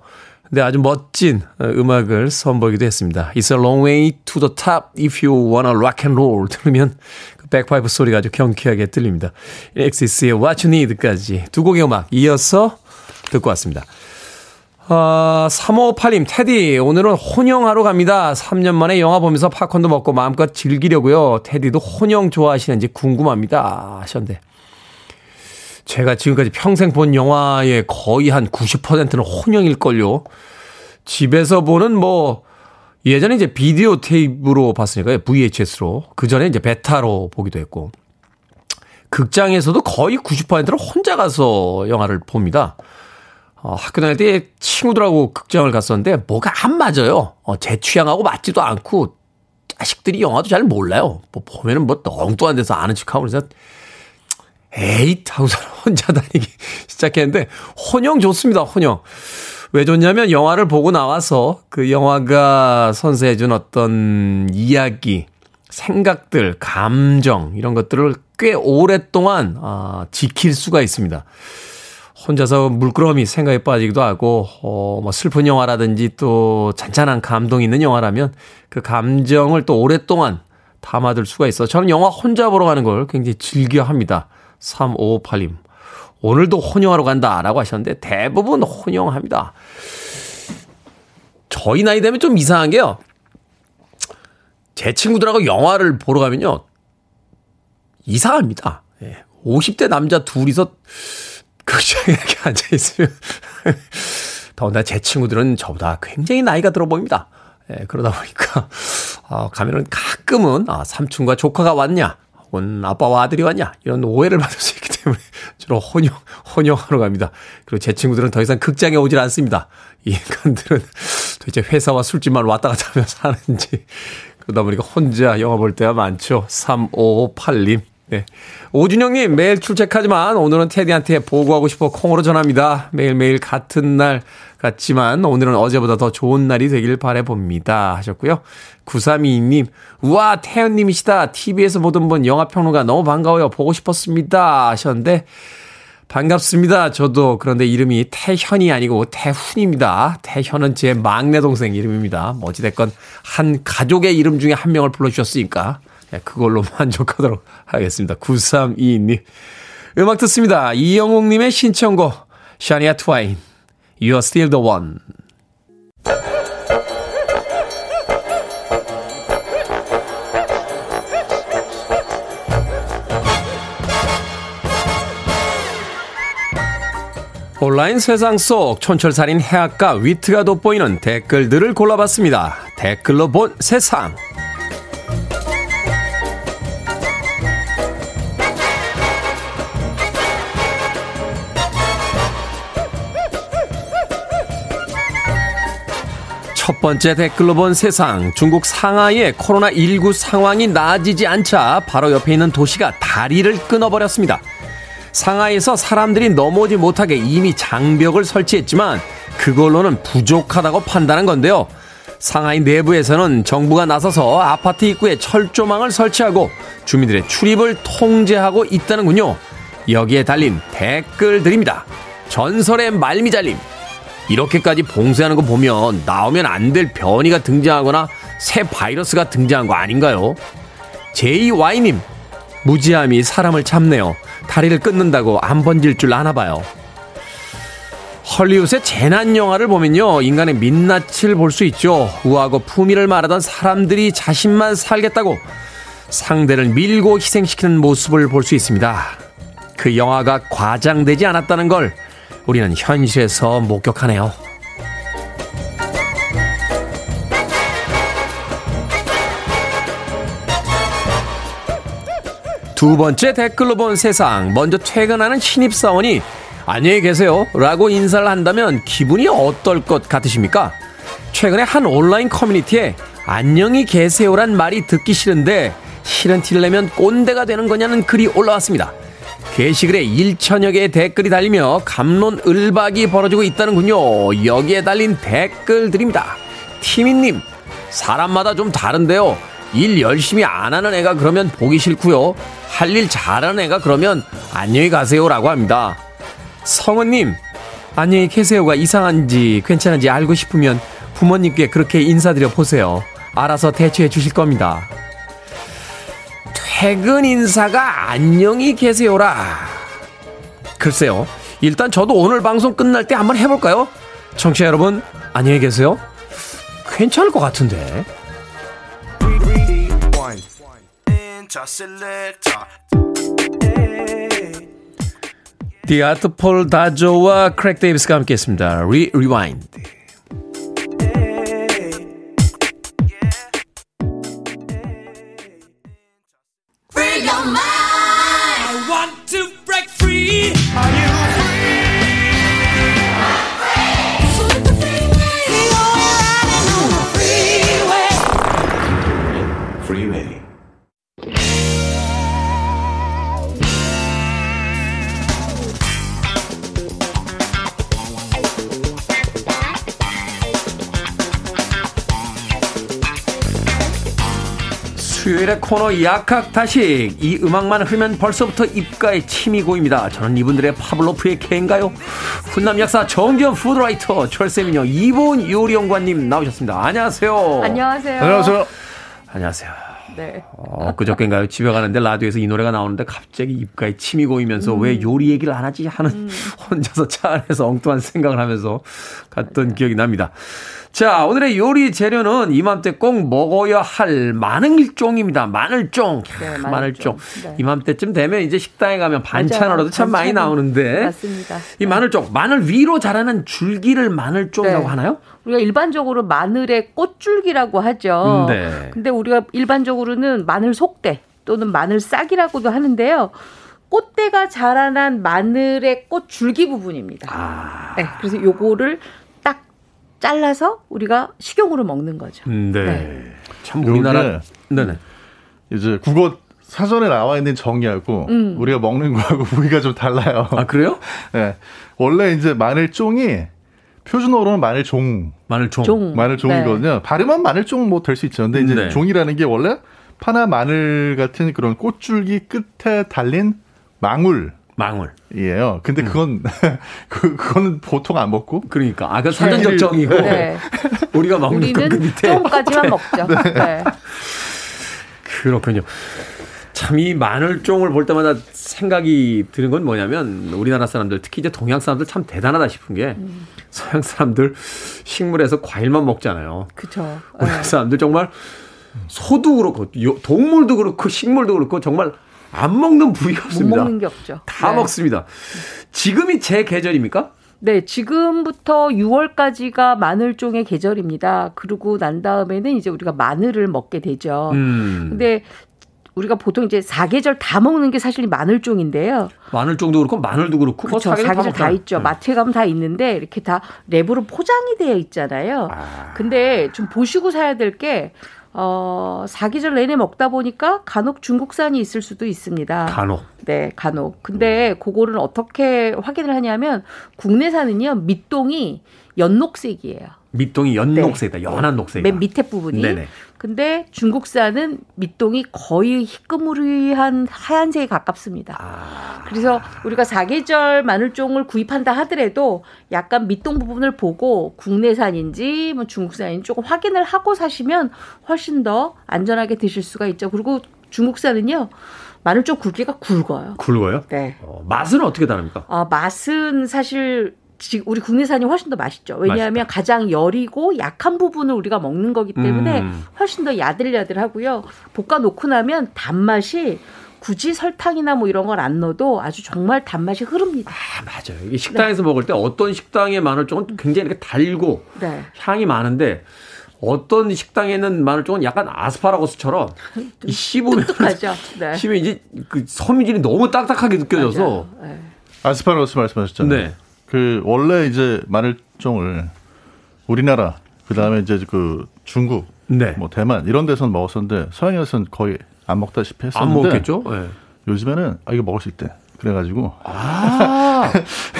근데 아주 멋진 음악을 선보이기도 했습니다. It's a long way to the top if you wanna rock and roll 들으면 그 백파이프 소리가 아주 경쾌하게 들립니다. 엑시스의 What You Need까지 두 곡의 음악 이어서 듣고 왔습니다. 아, 3558님, 테디, 오늘은 혼영하러 갑니다. 3년 만에 영화 보면서 팝콘도 먹고 마음껏 즐기려고요. 테디도 혼영 좋아하시는지 궁금합니다. 하셨는데. 제가 지금까지 평생 본 영화의 거의 한 90%는 혼영일걸요. 집에서 보는 뭐, 예전에 이제 비디오 테이프로 봤으니까요. VHS로. 그 전에 이제 베타로 보기도 했고. 극장에서도 거의 90%를 혼자 가서 영화를 봅니다. 어, 학교 다닐 때 친구들하고 극장을 갔었는데 뭐가 안 맞아요. 어, 제 취향하고 맞지도 않고 자식들이 영화도 잘 몰라요. 뭐 보면은 뭐 엉뚱한 데서 아는 척하고 그래서 에잇 하고서 [LAUGHS] 혼자 다니기 시작했는데 혼영 좋습니다. 혼영. 왜 좋냐면 영화를 보고 나와서 그 영화가 선사해준 어떤 이야기, 생각들, 감정 이런 것들을 꽤 오랫동안 아, 지킬 수가 있습니다. 혼자서 물끄러미 생각에 빠지기도 하고, 어, 뭐 슬픈 영화라든지 또 잔잔한 감동 있는 영화라면 그 감정을 또 오랫동안 담아둘 수가 있어. 저는 영화 혼자 보러 가는 걸 굉장히 즐겨 합니다. 3558님. 오늘도 혼영하러 간다 라고 하셨는데 대부분 혼영합니다. 저희 나이 되면 좀 이상한 게요. 제 친구들하고 영화를 보러 가면요. 이상합니다. 예. 50대 남자 둘이서 극장에 [LAUGHS] 이렇게 앉아있으면. 더군다나 제 친구들은 저보다 굉장히 나이가 들어 보입니다. 예, 그러다 보니까, 어, 가면은 가끔은 아, 삼촌과 조카가 왔냐, 혹은 아빠와 아들이 왔냐 이런 오해를 받을 수 있기 때문에 [LAUGHS] 주로 혼용 혼용하러 갑니다. 그리고 제 친구들은 더 이상 극장에 오질 않습니다. 이 인간들은 도대체 회사와 술집만 왔다 갔다 하며 사는지 그러다 보니까 혼자 영화 볼 때가 많죠. 3558님. 네. 오준영님, 매일 출첵하지만 오늘은 테디한테 보고하고 싶어 콩으로 전합니다. 매일매일 같은 날 같지만 오늘은 어제보다 더 좋은 날이 되길 바래봅니다. 하셨고요. 9322님, 우와, 태연님이시다. TV에서 보던 분 영화평론가 너무 반가워요. 보고 싶었습니다. 하셨는데, 반갑습니다. 저도 그런데 이름이 태현이 아니고 태훈입니다. 태현은 제 막내 동생 이름입니다. 뭐 어찌됐건 한 가족의 이름 중에 한 명을 불러주셨으니까 예, 그걸로 [LAUGHS] 만족하도록 하겠습니다. 9322님. 음악 듣습니다. 이영웅님의 신청곡 샤니아 트와인 You're Still the One 온라인 세상 속 촌철살인 해악과 위트가 돋보이는 댓글들을 골라봤습니다. 댓글로 본 세상. 첫 번째 댓글로 본 세상. 중국 상하이의 코로나19 상황이 나아지지 않자 바로 옆에 있는 도시가 다리를 끊어버렸습니다. 상하이에서 사람들이 넘어오지 못하게 이미 장벽을 설치했지만 그걸로는 부족하다고 판단한 건데요. 상하이 내부에서는 정부가 나서서 아파트 입구에 철조망을 설치하고 주민들의 출입을 통제하고 있다는군요. 여기에 달린 댓글들입니다. 전설의 말미잘림. 이렇게까지 봉쇄하는 거 보면 나오면 안 될 변이가 등장하거나 새 바이러스가 등장한 거 아닌가요? JY님, 무지함이 사람을 참네요. 다리를 끊는다고 안 번질 줄 아나 봐요. 헐리우드의 재난 영화를 보면요. 인간의 민낯을 볼 수 있죠. 우아하고 품위를 말하던 사람들이 자신만 살겠다고 상대를 밀고 희생시키는 모습을 볼 수 있습니다. 그 영화가 과장되지 않았다는 걸 우리는 현실에서 목격하네요. 두 번째 댓글로 본 세상. 먼저 퇴근하는 신입사원이 안녕히 계세요. 라고 인사를 한다면 기분이 어떨 것 같으십니까? 최근에 한 온라인 커뮤니티에 안녕히 계세요란 말이 듣기 싫은데 싫은 티를 내면 꼰대가 되는 거냐는 글이 올라왔습니다. 게시글에 1천여 개의 댓글이 달리며 감론 을박이 벌어지고 있다는군요. 여기에 달린 댓글들입니다. 티미님, 사람마다 좀 다른데요. 일 열심히 안 하는 애가 그러면 보기 싫고요. 할 일 잘하는 애가 그러면 안녕히 가세요라고 합니다. 성은님, 안녕히 계세요가 이상한지 괜찮은지 알고 싶으면 부모님께 그렇게 인사드려 보세요. 알아서 대처해 주실 겁니다. 퇴근 인사가 안녕히 계세요라. 글쎄요. 일단 저도 오늘 방송 끝날 때 한번 해볼까요? 청취자 여러분, 안녕히 계세요. 괜찮을 것 같은데. 디 아트풀 다저와 크레이그 데이비드가 함께했습니다. Re-Rewind. 수요일의 코너 약학다식. 이 음악만 흐르면 벌써부터 입가에 침이 고입니다. 저는 이분들의 파블로프의 개인가요? 훈남 약사 정기현 푸드라이터 철세민요 이보은 요리연구원님 나오셨습니다. 안녕하세요. 안녕하세요. 안녕하세요. 안녕하세요. 네. 어, 그저께인가요? 집에 가는데 라디오에서 이 노래가 나오는데 갑자기 입가에 침이 고이면서 왜 요리 얘기를 안 하지 하는 [LAUGHS] 혼자서 차 안에서 엉뚱한 생각을 하면서 갔던 기억이 납니다 자, 오늘의 요리 재료는 이맘때 꼭 먹어야 할 마늘종입니다. 마늘종. 네, 마늘종. 마늘종. 네. 이맘때쯤 되면 이제 식당에 가면 반찬으로도 참 많이 나오는데. 맞습니다. 이 마늘종. 마늘 위로 자라는 줄기를 마늘종이라고 네. 하나요? 우리가 일반적으로 마늘의 꽃줄기라고 하죠. 네. 근데 우리가 일반적으로는 마늘 속대 또는 마늘 싹이라고도 하는데요. 꽃대가 자라난 마늘의 꽃줄기 부분입니다. 아. 네, 그래서 요거를 딱 잘라서 우리가 식용으로 먹는 거죠. 네. 네. 참 우리나라 네네. 이제 국어 사전에 나와 있는 정의하고 음. 우리가 먹는 거하고 [LAUGHS] 부위가 좀 달라요. 아 그래요? [LAUGHS] 네. 원래 이제 마늘 종이 표준어로는 마늘 종, 마늘 종. 종. 마늘 종이거든요. 발음은 마늘 종 뭐 될 수 있죠. 근데 이제 네. 종이라는 게 원래 파나 마늘 같은 그런 꽃줄기 끝에 달린 망울 이에요. 망울. 근데 음. 그건 [LAUGHS] 그 그거는 보통 안 먹고 그러니까 아그 사전적 정이고 네. [LAUGHS] 우리가 먹는 그 우리는 밑에 조금까지만 [LAUGHS] 먹죠. 네. 그렇군요. 참 이 마늘종을 볼 때마다 생각이 드는 건 뭐냐면 우리나라 사람들 특히 이제 동양 사람들 참 대단하다 싶은 게 서양 사람들 식물에서 과일만 먹잖아요. 그렇죠. 우리나라 사람들 정말 소도 그렇고 요- 동물도 그렇고 식물도 그렇고 정말 안 먹는 부위가 못 없습니다. 먹는 게 없죠. 다 네. 먹습니다. 지금이 제 계절입니까? 네, 지금부터 6월까지가 마늘종의 계절입니다. 그러고 난 다음에는 이제 우리가 마늘을 먹게 되죠. 음. 근데 우리가 보통 이제 사계절 다 먹는 게 사실 이 마늘종인데요. 마늘종도 그렇고 마늘도 그렇고 뭐 그렇죠. 사계절 사계절 다 먹잖아요. 있죠. 네. 마트에 가면 다 있는데 이렇게 다 랩으로 포장이 되어 있잖아요. 아. 근데 좀 보시고 사야 될 게 어, 사계절 내내 먹다 보니까 간혹 중국산이 있을 수도 있습니다. 간혹. 네, 간혹. 근데 그거를 어떻게 확인을 하냐면 국내산은요, 밑동이 연녹색이에요. 밑동이 연녹색이다. 연한 녹색이다. 네. 맨 밑에 부분이. 네네. 근데 중국산은 밑동이 거의 희끄무리한 하얀색에 가깝습니다. 아. 그래서 우리가 사계절 마늘종을 구입한다 하더라도 약간 밑동 부분을 보고 국내산인지 뭐 중국산인지 조금 확인을 하고 사시면 훨씬 더 안전하게 드실 수가 있죠. 그리고 중국산은요 마늘종 굵기가 굵어요. 굵어요? 네. 어, 맛은 어떻게 다릅니까? 아, 맛은 사실 지금 우리 국내산이 훨씬 더 맛있죠. 왜냐하면 가장 여리고 약한 부분을 우리가 먹는 거기 때문에 음. 훨씬 더 야들야들하고요. 볶아 놓고 나면 단맛이 굳이 설탕이나 뭐 이런 걸 안 넣어도 아주 정말 단맛이 흐릅니다. 아, 맞아요. 이게 식당에서 먹을 때 어떤 식당의 마늘종은 굉장히 이렇게 달고 네. 향이 많은데 어떤 식당에는 마늘종은 약간 아스파라거스처럼 이 씹으면 뚝뚝하죠. 네. [LAUGHS] 씹으면 이제 그 섬유질이 너무 딱딱하게 느껴져서 네. 아스파라거스 말씀하셨잖아요. 네. 그 원래 이제 마늘종을 우리나라 그 다음에 이제 그 중국, 네. 뭐 대만 이런 데서는 먹었었는데 서양에서는 거의 안 먹다시피 안 했었는데 먹겠죠? 네. 요즘에는 아 이거 먹을 수 있대. 그래가지고 아,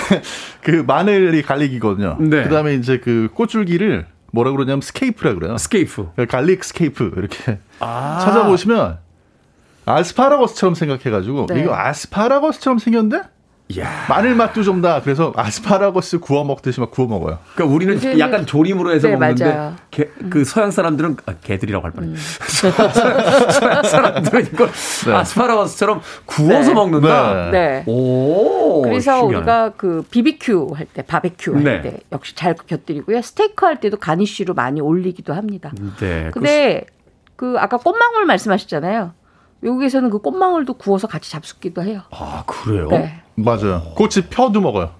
[LAUGHS] 그 마늘이 갈릭이거든요. 네. 그다음에 이제 그 꽃줄기를 뭐라 그러냐면 scape라 그래요. scape. 그 garlic scape 이렇게 아. 찾아보시면 아스파라거스처럼 생각해가지고 네. 이거 아스파라거스처럼 생겼는데 이야. 마늘 맛도 좀 나. 그래서 아스파라거스 구워 먹듯이 막 구워 먹어요. 그러니까 우리는 요새는- 약간 조림으로 해서 네, 먹는데. 개- 그 서양 사람들은 아, 개들이라고 할 뻔해. [LAUGHS] 서양 사람들은 이걸 아스파라거스처럼 구워서 네. 먹는다. 네. 네. 오. 그래서 신기하네. 우리가 그 BBQ 할 때, 바베큐 할 네. 때 역시 잘 곁들이고요. 스테이크 할 때도 가니쉬로 많이 올리기도 합니다. 네. 근데 그 아까 꽃망울 말씀하셨잖아요. 여기에서는 그 꽃망울도 구워서 같이 잡숫기도 해요. 그- 아 그래요? 네. 맞아요. 꽃이 펴도 먹어요.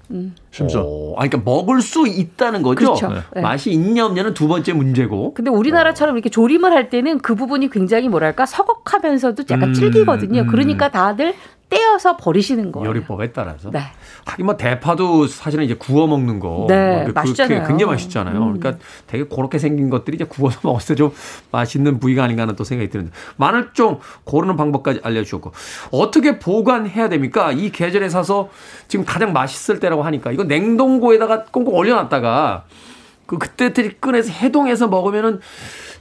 심지어. 오, 아, 그러니까 먹을 수 있다는 거죠. 그렇죠. 네. 네. 맛이 있냐 없냐는 두 번째 문제고. 근데 우리나라처럼 이렇게 조림을 할 때는 그 부분이 굉장히 뭐랄까 서걱하면서도 약간 음, 질기거든요. 음. 그러니까 다들 떼어서 버리시는 거예요. 요리법에 따라서. 네. 하긴 뭐 대파도 사실은 이제 구워 먹는 거. 네, 뭐 그- 맛있잖아요. 그게 굉장히 맛있잖아요. 음. 그러니까 되게 그렇게 생긴 것들이 이제 구워서 [LAUGHS] 먹었을 때 좀 맛있는 부위가 아닌가 하는 또 생각이 드는데 마늘종 고르는 방법까지 알려주셨고 어떻게 보관해야 됩니까? 이 계절에 사서 지금 가장 맛있을 때라고 하니까 이거 냉동고에다가 꽁꽁 얼려놨다가 그 그때 꺼내서 해동해서 먹으면은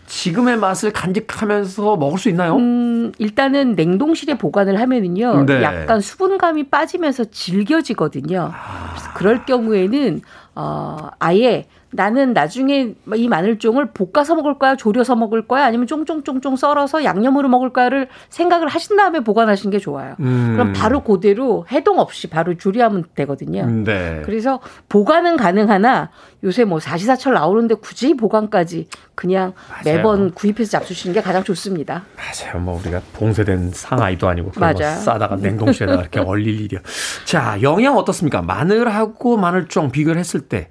지금의 맛을 간직하면서 먹을 수 있나요? 음, 일단은 냉동실에 보관을 하면은요, 네. 약간 수분감이 빠지면서 질겨지거든요. 그래서 그럴 경우에는 어, 아예 나는 나중에 이 마늘종을 볶아서 먹을 거야, 조려서 먹을 거야, 아니면 쫑쫑쫑쫑 썰어서 양념으로 먹을 거야를 생각을 하신 다음에 보관하시는 게 좋아요. 음. 그럼 바로 그대로 해동 없이 바로 조리하면 되거든요. 네. 그래서 보관은 가능하나 요새 뭐 사시사철 나오는데 굳이 보관까지 그냥 매번 구입해서 잡수시는 게 가장 좋습니다. 맞아요. 뭐 우리가 봉쇄된 상아이도 아니고 맞아요. 싸다가 냉동실에다가 이렇게 얼릴 일이야. 자, 영양 어떻습니까? 마늘하고 마늘종 비교를 했을 때.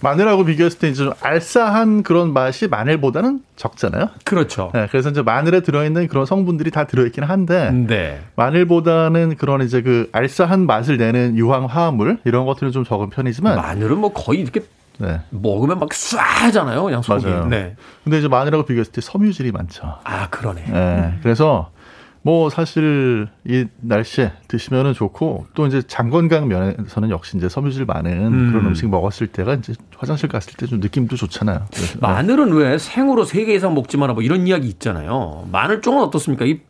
마늘하고 비교했을 때 좀 알싸한 그런 맛이 마늘보다는 적잖아요. 그렇죠. 네, 그래서 이제 마늘에 들어있는 그런 성분들이 다 들어있긴 한데 네. 마늘보다는 그런 이제 그 알싸한 맛을 내는 유황 화합물 이런 것들은 좀 적은 편이지만 마늘은 뭐 거의 이렇게 네. 먹으면 막 쏴하잖아요. 그냥 속이. 맞아요. 네. 근데 이제 마늘하고 비교했을 때 섬유질이 많죠. 아 그러네. 네, 그래서 뭐 사실 이 날씨에 드시면은 좋고 또 이제 장 건강 면에서는 역시 이제 섬유질 많은 음. 그런 음식 먹었을 때가 이제 화장실 갔을 때 좀 느낌도 좋잖아요. 그래서, 네. 마늘은 왜 생으로 세 개 이상 먹지 마라 뭐 이런 이야기 있잖아요. 마늘종은 어떻습니까? 이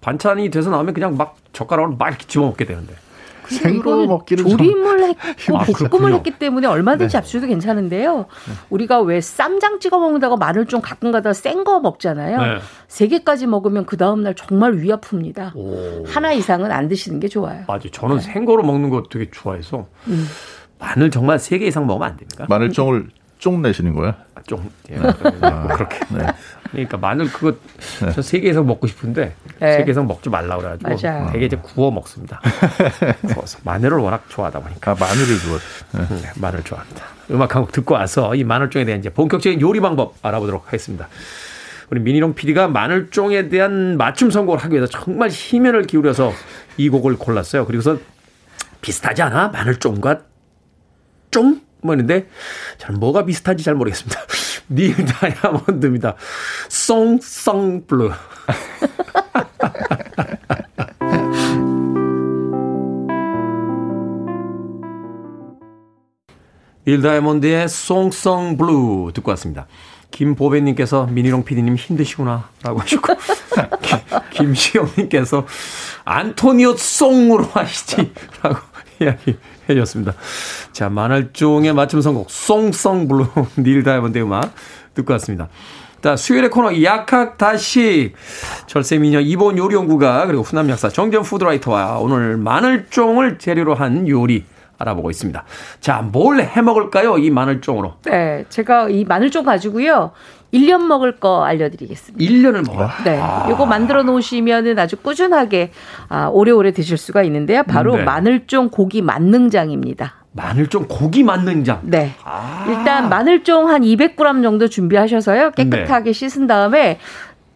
반찬이 돼서 나오면 그냥 막 젓가락으로 막 이렇게 집어 먹게 되는데. 생으로 먹기는 좀 조림을 [LAUGHS] 했고 아, 볶음을 그렇군요. 했기 때문에 얼마든지 네. 잡수도 괜찮은데요. 우리가 왜 쌈장 찍어 먹는다고 마늘 좀 가끔가다 센 거 먹잖아요. 네. 세 개까지 먹으면 그 다음 날 정말 위 아픕니다. 오. 하나 이상은 안 드시는 게 좋아요. 맞아요. 저는 생거로 먹는 거 되게 좋아해서 음. 마늘 정말 세 개 이상 먹으면 안 됩니까? 마늘종을 쫑 내시는 거예요? 좀 예, 뭐 그렇게. 네. 그러니까 마늘 그거 저세개 이상 먹고 싶은데 네. 세개 이상 먹지 말라 그래가지고 맞아요. 되게 이제 구워 먹습니다. [LAUGHS] 구워서 마늘을 워낙 좋아하다 보니까 아 마늘을 좋아해. 네. 네, 마늘 좋아합니다. 음악 한 곡 듣고 와서 이 마늘종에 대한 이제 본격적인 요리 방법 알아보도록 하겠습니다. 우리 미니롱 PD가 마늘종에 대한 맞춤 선곡을 하기 위해서 정말 힘을 기울여서 이 곡을 골랐어요. 그리고서 비슷하지 않아? 마늘종과 쫑? 뭐 있는데 저는 뭐가 비슷한지 잘 모르겠습니다. [LAUGHS] 닐 다이아몬드입니다. Song Sung Blue. [LAUGHS] 닐 다이아몬드의 Song Sung Blue 듣고 왔습니다. 김보배님께서 미니롱 PD님 힘드시구나 라고 하셨고 [LAUGHS] 김- 김시영님께서 안토니오 송으로 하시지 라고 이야기 해주셨습니다. 자 마늘종의 맞춤 선곡 Song Sung Blue [LAUGHS] 닐 다이아몬드의 음악 듣고 왔습니다. 자, 수요일의 코너 약학 다시 절세미녀 이본 요리연구가 그리고 후남 약사 정전 food writer와 오늘 마늘종을 재료로 한 요리 알아보고 있습니다. 자, 뭘 해 먹을까요? 이 마늘종으로. 네, 제가 이 마늘종 가지고요. 1년 먹을 거 알려드리겠습니다. 1년을 먹어. 네, 요거 만들어 놓으시면은 아주 꾸준하게 아, 오래오래 드실 수가 있는데요. 바로 네. 마늘종 고기 만능장입니다. 마늘종 고기 만능장. 네. 아. 일단 마늘종 한 200g 정도 준비하셔서요. 깨끗하게 네. 씻은 다음에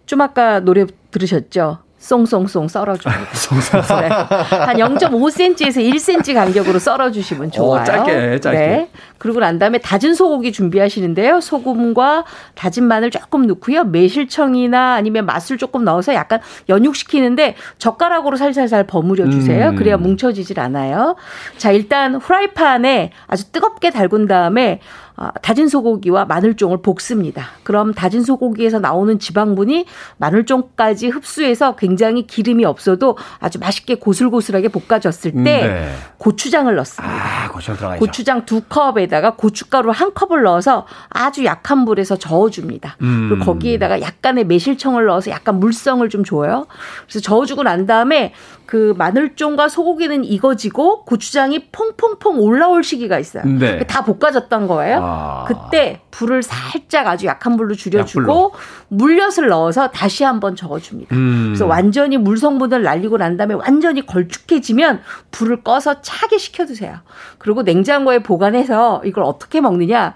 좀 아까 노래 들으셨죠? 송송송 썰어줍니다. [LAUGHS] 네. 한 0.5cm에서 1cm 간격으로 썰어주시면 좋아요. 어, 짧게, 짧게. 네. 그리고 난 다음에 다진 소고기 준비하시는데요. 소금과 다진 마늘 조금 넣고요. 매실청이나 아니면 맛술 조금 넣어서 약간 연육시키는데 젓가락으로 살살살 버무려 주세요. 음. 그래야 뭉쳐지질 않아요. 자, 일단 후라이팬에 아주 뜨겁게 달군 다음에 아, 다진 소고기와 마늘종을 볶습니다. 그럼 다진 소고기에서 나오는 지방분이 마늘종까지 흡수해서 굉장히 기름이 없어도 아주 맛있게 고슬고슬하게 볶아졌을 때 네. 고추장을 넣습니다. 아, 고추장 들어가야죠. 고추장 두 컵에다가 고춧가루 한 컵을 넣어서 아주 약한 불에서 저어줍니다. 음. 그리고 거기에다가 약간의 매실청을 넣어서 약간 물성을 좀 줘요. 그래서 저어주고 난 다음에 그 마늘종과 소고기는 익어지고 고추장이 퐁퐁퐁 올라올 시기가 있어요. 네. 다 볶아졌던 거예요. 아. 그때 불을 살짝 아주 약한 불로 줄여주고 약불로. 물엿을 넣어서 다시 한번 저어줍니다. 음. 그래서 완전히 물 성분을 날리고 난 다음에 완전히 걸쭉해지면 불을 꺼서 차게 식혀두세요. 그리고 냉장고에 보관해서 이걸 어떻게 먹느냐.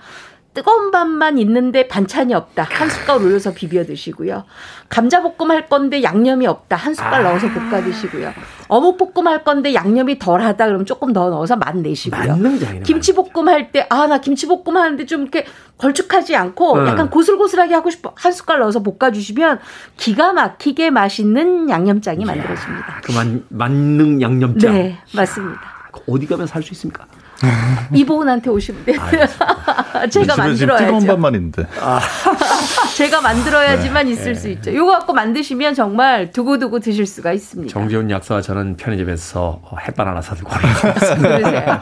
뜨거운 밥만 있는데 반찬이 없다. 한 숟갈 올려서 비벼 드시고요. 감자볶음 할 건데 양념이 없다. 한 숟갈 넣어서 볶아 드시고요. 어묵 볶음 할 건데 양념이 덜하다. 그럼 조금 더 넣어서 맛 내시고요. 만능장이네. 김치 볶음 할 때, 아, 나 김치 볶음 하는데 좀 이렇게 걸쭉하지 않고 네. 약간 고슬고슬하게 하고 싶어. 한 숟갈 넣어서 볶아주시면 기가 막히게 맛있는 양념장이 만들어집니다. 그 만, 만능 양념장. 네, 맞습니다. 어디 가면 살 수 있습니까? [LAUGHS] 이보은한테 오시면 돼요. [LAUGHS] 제가 지금 뜨거운 있는데. [LAUGHS] 제가 만들어야지만 네. 있을 수 있죠. 요거 갖고 만드시면 정말 두고두고 드실 수가 있습니다. 정재훈 약사와 저는 편의점에서 햇반 하나 사들고 그러세요.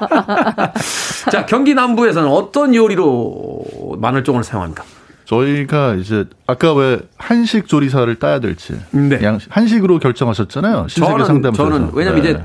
자, 경기 남부에서는 어떤 요리로 마늘종을 사용합니까? 저희가 이제 아까 왜 한식 조리사를 따야 될지 네. 양식, 한식으로 결정하셨잖아요. 신세계 저는, 상담소에서. 저는 왜냐면 네. 이제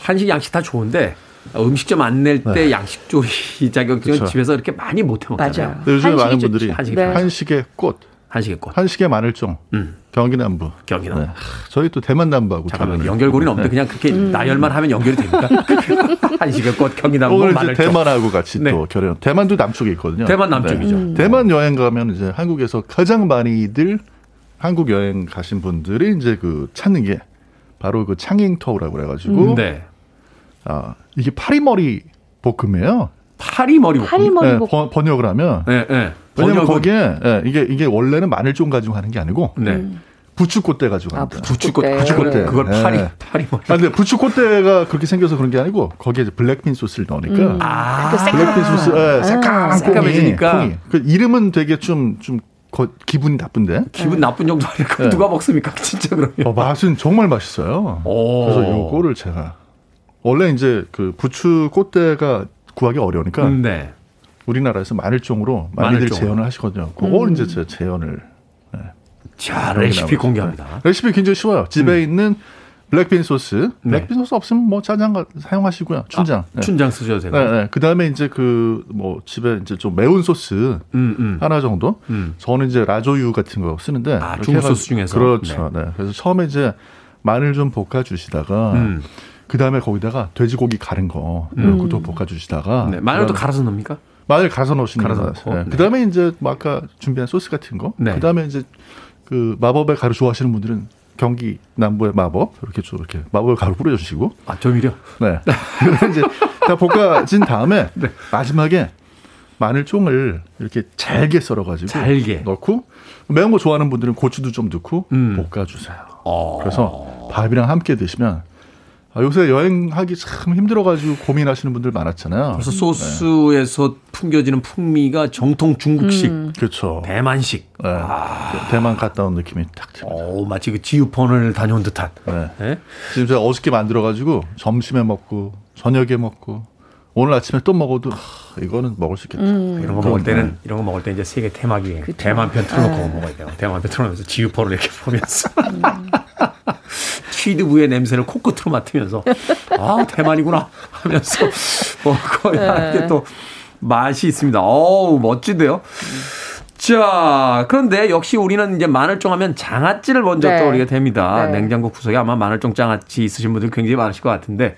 한식, 양식 다 좋은데 음식점 안 낼때 네. 양식 조리 자격증은 그쵸. 집에서 이렇게 많이 못 해 먹잖아요. 맞아요. 근데 요즘에 한식이 많은 좋죠. 분들이 한식이 네. 한식의 꽃 한식의 꽃. 한식의 마늘종. 음. 경기 남부. 경기 남부. 네. 저희 또 대만 남부하고 잠깐만 연결고리는 없는데 네. 그냥 그렇게 나열만 하면 연결이 됩니까? [LAUGHS] 한식의 꽃 경기남부 오늘 이제 마늘종. 대만하고 같이 네. 또 결혼. 대만도 남쪽에 있거든요. 대만 남쪽이죠. 음. 대만 여행 가면 이제 한국에서 가장 많이들 한국 여행 가신 분들이 이제 그 찾는 게 바로 그 蒼蠅頭라고 그래가지고 네. 아 이게 파리머리 볶음이에요. 파리머리 볶음. 파리머리 네, 볶음. 번, 번역을 하면 네, 네. 왜냐면 거기에 예, 이게 이게 원래는 마늘종 가지고 하는 게 아니고 네. 부추꽃대 가지고 아, 합니다. 부추꽃 네. 부추꽃 그걸 네. 파리 파리머리. 아, 근데 부추꽃대가 그렇게 생겨서 그런 게 아니고 거기에 이제 black bean 소스를 넣으니까 아, black bean 소스 예, 새까만 콩이, 새까매지니까. 콩이. 그 이름은 되게 좀좀 기분이 나쁜데 기분 나쁜 정도 아닐까? 네. 누가 먹습니까? [LAUGHS] 진짜 그러면. 어, 맛은 정말 맛있어요. 오. 그래서 요거를 제가 원래 이제 그 부추 꽃대가 구하기 어려우니까 네. 우리나라에서 마늘종으로 많이들. 재현을 하시거든요. 그걸 이제 제가 재현을 자, 그런 게 레시피. 공개합니다. 네. 레시피 굉장히 쉬워요. 집에 있는 black bean 소스, black bean 소스 없으면 뭐 짜장 가- 사용하시고요. 춘장. 네. 춘장 쓰셔도 되고. 네, 네. 그 다음에 이제 그 뭐 집에 이제 좀 매운 소스 음, 음. 하나 정도. 음. 저는 이제 라조유 같은 거 쓰는데. 아, 중국 소스 중에서? 그렇죠. 네. 그래서 처음에 이제 마늘 좀 볶아 주시다가 음. 그 다음에 거기다가 돼지고기 가른 거 이런 것도 볶아 주시다가 네. 마늘도 갈아서 넣습니까? 마늘 갈아서 넣으시는 갈아서 거. 넣고. 네. 네. 그 다음에 이제 뭐 아까 준비한 소스 같은 거. 네. 그 다음에 이제 그 마법의 가루 좋아하시는 분들은 경기 남부의 마법 이렇게 좀 이렇게 마법의 가루 뿌려주시고. 아, 조미료. 네. [LAUGHS] 이제 다 볶아진 다음에 네. 마지막에 마늘 종을 이렇게 잘게 썰어가지고 잘게. 넣고 매운 거 좋아하는 분들은 고추도 좀 넣고 음. 볶아주세요. 어. 그래서 밥이랑 함께 드시면 아, 요새 여행하기 참 힘들어가지고 고민하시는 분들 많았잖아요. 그래서 소스에서 풍겨지는 풍미가 정통 중국식, 그렇죠. 대만식. 네. 대만 갔다 온 느낌이 딱 듭니다. 오, 마치 그 지우펀을 다녀온 듯한. 네. 네? 지금 제가 어저께 만들어가지고 점심에 먹고 저녁에 먹고 오늘 아침에 또 먹어도 하, 이거는 먹을 수 있겠다. 이런 거 먹을 때는 이런 거 먹을 때 이제 세계 테마기 그쵸. 대만 편 틀어놓고 먹어야 돼요. 대만 편 틀어놓으면서 지우퍼를 이렇게 [LAUGHS] 보면서 취두부의 냄새를 코끝으로 맡으면서 [LAUGHS] 아 대만이구나 하면서 [LAUGHS] 먹어야 이게 또 맛이 있습니다. 어우 멋진데요. 자, 그런데 역시 우리는 이제 마늘종 하면 장아찌를 먼저 네. 떠올리게 됩니다. 네. 냉장고 구석에 아마 마늘종 장아찌 있으신 분들 굉장히 많으실 것 같은데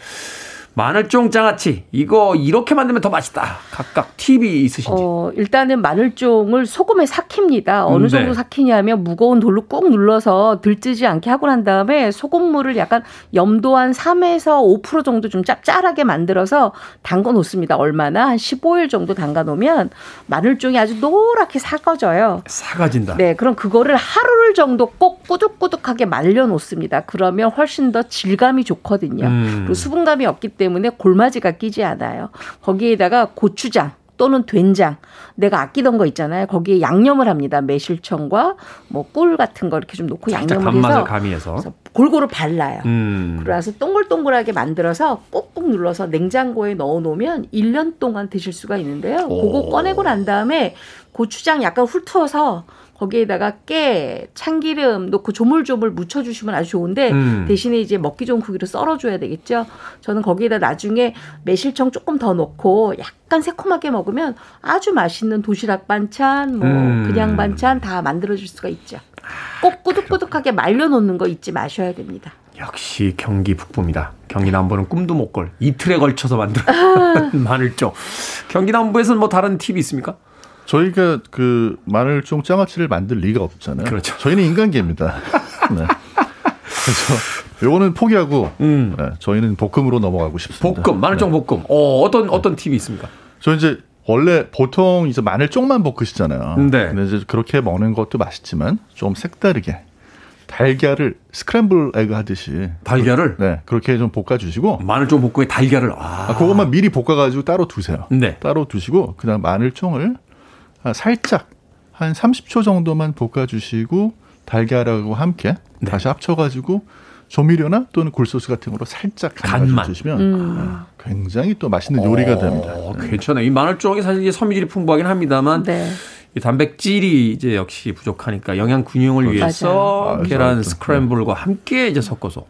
마늘종 장아찌 이거 이렇게 만들면 더 맛있다. 각각 팁이 있으신지. 어, 일단은 마늘종을 소금에 삭힙니다. 어느 음, 정도 네. 삭히냐면 무거운 돌로 꾹 눌러서 들뜨지 않게 하고 난 다음에 소금물을 약간 염도 한 3에서 5% 정도 좀 짭짤하게 만들어서 담가 놓습니다. 얼마나? 한 15일 정도 담가 놓으면 마늘종이 아주 노랗게 삭아져요. 사가진다. 네, 그럼 그거를 하루를 정도 꼭 꾸둑꾸둑하게 말려 놓습니다. 그러면 훨씬 더 질감이 좋거든요. 음. 그리고 수분감이 없기 때문에 골마지가 끼지 않아요. 거기에다가 고추장 또는 된장 내가 아끼던 거 있잖아요. 거기에 양념을 합니다. 매실청과 뭐 꿀 같은 거 이렇게 좀 넣고 양념을 해서 가미해서. 골고루 발라요. 음. 그래서 동글동글하게 만들어서 꾹꾹 눌러서 냉장고에 넣어 놓으면 1년 동안 드실 수가 있는데요. 그거 꺼내고 난 다음에 고추장 약간 훑어서 거기에다가 깨, 참기름 넣고 조물조물 묻혀주시면 아주 좋은데 음. 대신에 이제 먹기 좋은 크기로 썰어줘야 되겠죠. 저는 거기에다 나중에 매실청 조금 더 넣고 약간 새콤하게 먹으면 아주 맛있는 도시락 반찬, 뭐 음. 그냥 반찬 다 만들어줄 수가 있죠. 꼭 꾸덕꾸덕하게 말려놓는 거 잊지 마셔야 됩니다. 역시 경기 북부입니다. 경기 남부는 꿈도 못 꿀. 이틀에 걸쳐서 만든 아. 마늘종. 경기 남부에서는 뭐 다른 팁이 있습니까? 저희가 그 마늘종 장아찌를 만들 리가 없잖아요. 그렇죠. 저희는 인간계입니다. [LAUGHS] 네. 그래서 요거는 포기하고 음. 네, 저희는 볶음으로 넘어가고 싶습니다. 볶음, 마늘종 네. 볶음. 어, 어떤 어떤 팁이 있습니까? 저 이제 원래 보통 이제 마늘종만 볶으시잖아요. 네. 근데 이제 그렇게 먹는 것도 맛있지만 좀 색다르게 달걀을 스크램블 에그 하듯이 달걀을 네 그렇게 좀 볶아주시고 마늘종 볶음에 달걀을 아, 아, 그것만 미리 볶아가지고 따로 두세요. 네. 따로 두시고 그다음 마늘종을 아, 살짝 한 30초 정도만 볶아주시고 달걀하고 함께 네. 다시 합쳐가지고 조미료나 또는 굴소스 같은 거로 살짝 간만. 간만 드시면 아, 굉장히 또 맛있는 요리가 됩니다. 어, 괜찮아요. 이 마늘종이 사실 이제 섬유질이 풍부하긴 합니다만 네. 이 단백질이 이제 역시 부족하니까 영양 균형을 위해서 맞아요. 계란 맞아요. 스크램블과 함께 이제 섞어서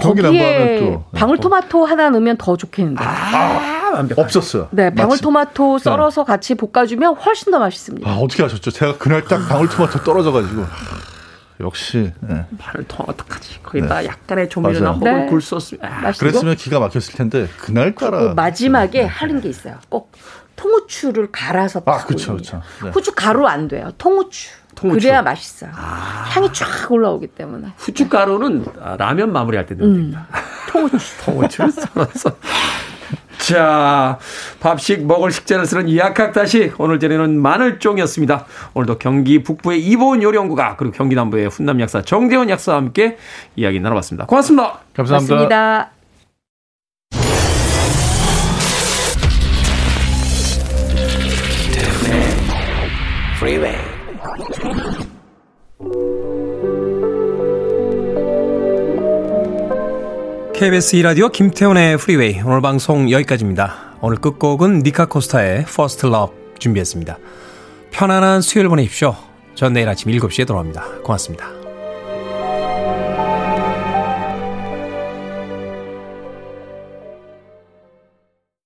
거기 거기에 또 네. 방울토마토 하나 넣으면 더 좋겠는데. 아, 완벽하죠. 없었어요. 네. 방울토마토 썰어서 같이 볶아주면 훨씬 더 맛있습니다. 아 어떻게 하셨죠? 제가 그날 딱 방울토마토 떨어져가지고 역시 네. 마늘 토마토까지 거기다 약간의 조미료나 맞아요. 허브를 네. 굴 썼으면 아, 그랬으면 기가 막혔을 텐데 그날 따라 그 마지막에 하는 게 있어요. 꼭 통후추를 갈아서 아, 올립니다. 그쵸. 네. 후추 가루 안 돼요. 통후추. 통후추. 그래야 맛있어요. 향이 쫙 올라오기 때문에. 후춧가루는 아, 라면 마무리할 때 넣으면 됩니다. 통후추. [LAUGHS] 통후추를 썰어서. 자, 밥식 먹을 식재를 쓰는 이약학다시 오늘 전에는 마늘종이었습니다. 오늘도 경기 북부의 이보은 요리연구가 그리고 경기 남부의 훈남 약사 정대원 약사와 함께 이야기 나눠봤습니다. 고맙습니다. 감사합니다. 맞습니다. KBS 2라디오 김태훈의 프리웨이 오늘 방송 여기까지입니다. 오늘 끝곡은 니카 코스타의 First Love 준비했습니다. 편안한 수요일 보내십시오. 전 내일 아침 7시에 돌아옵니다. 고맙습니다.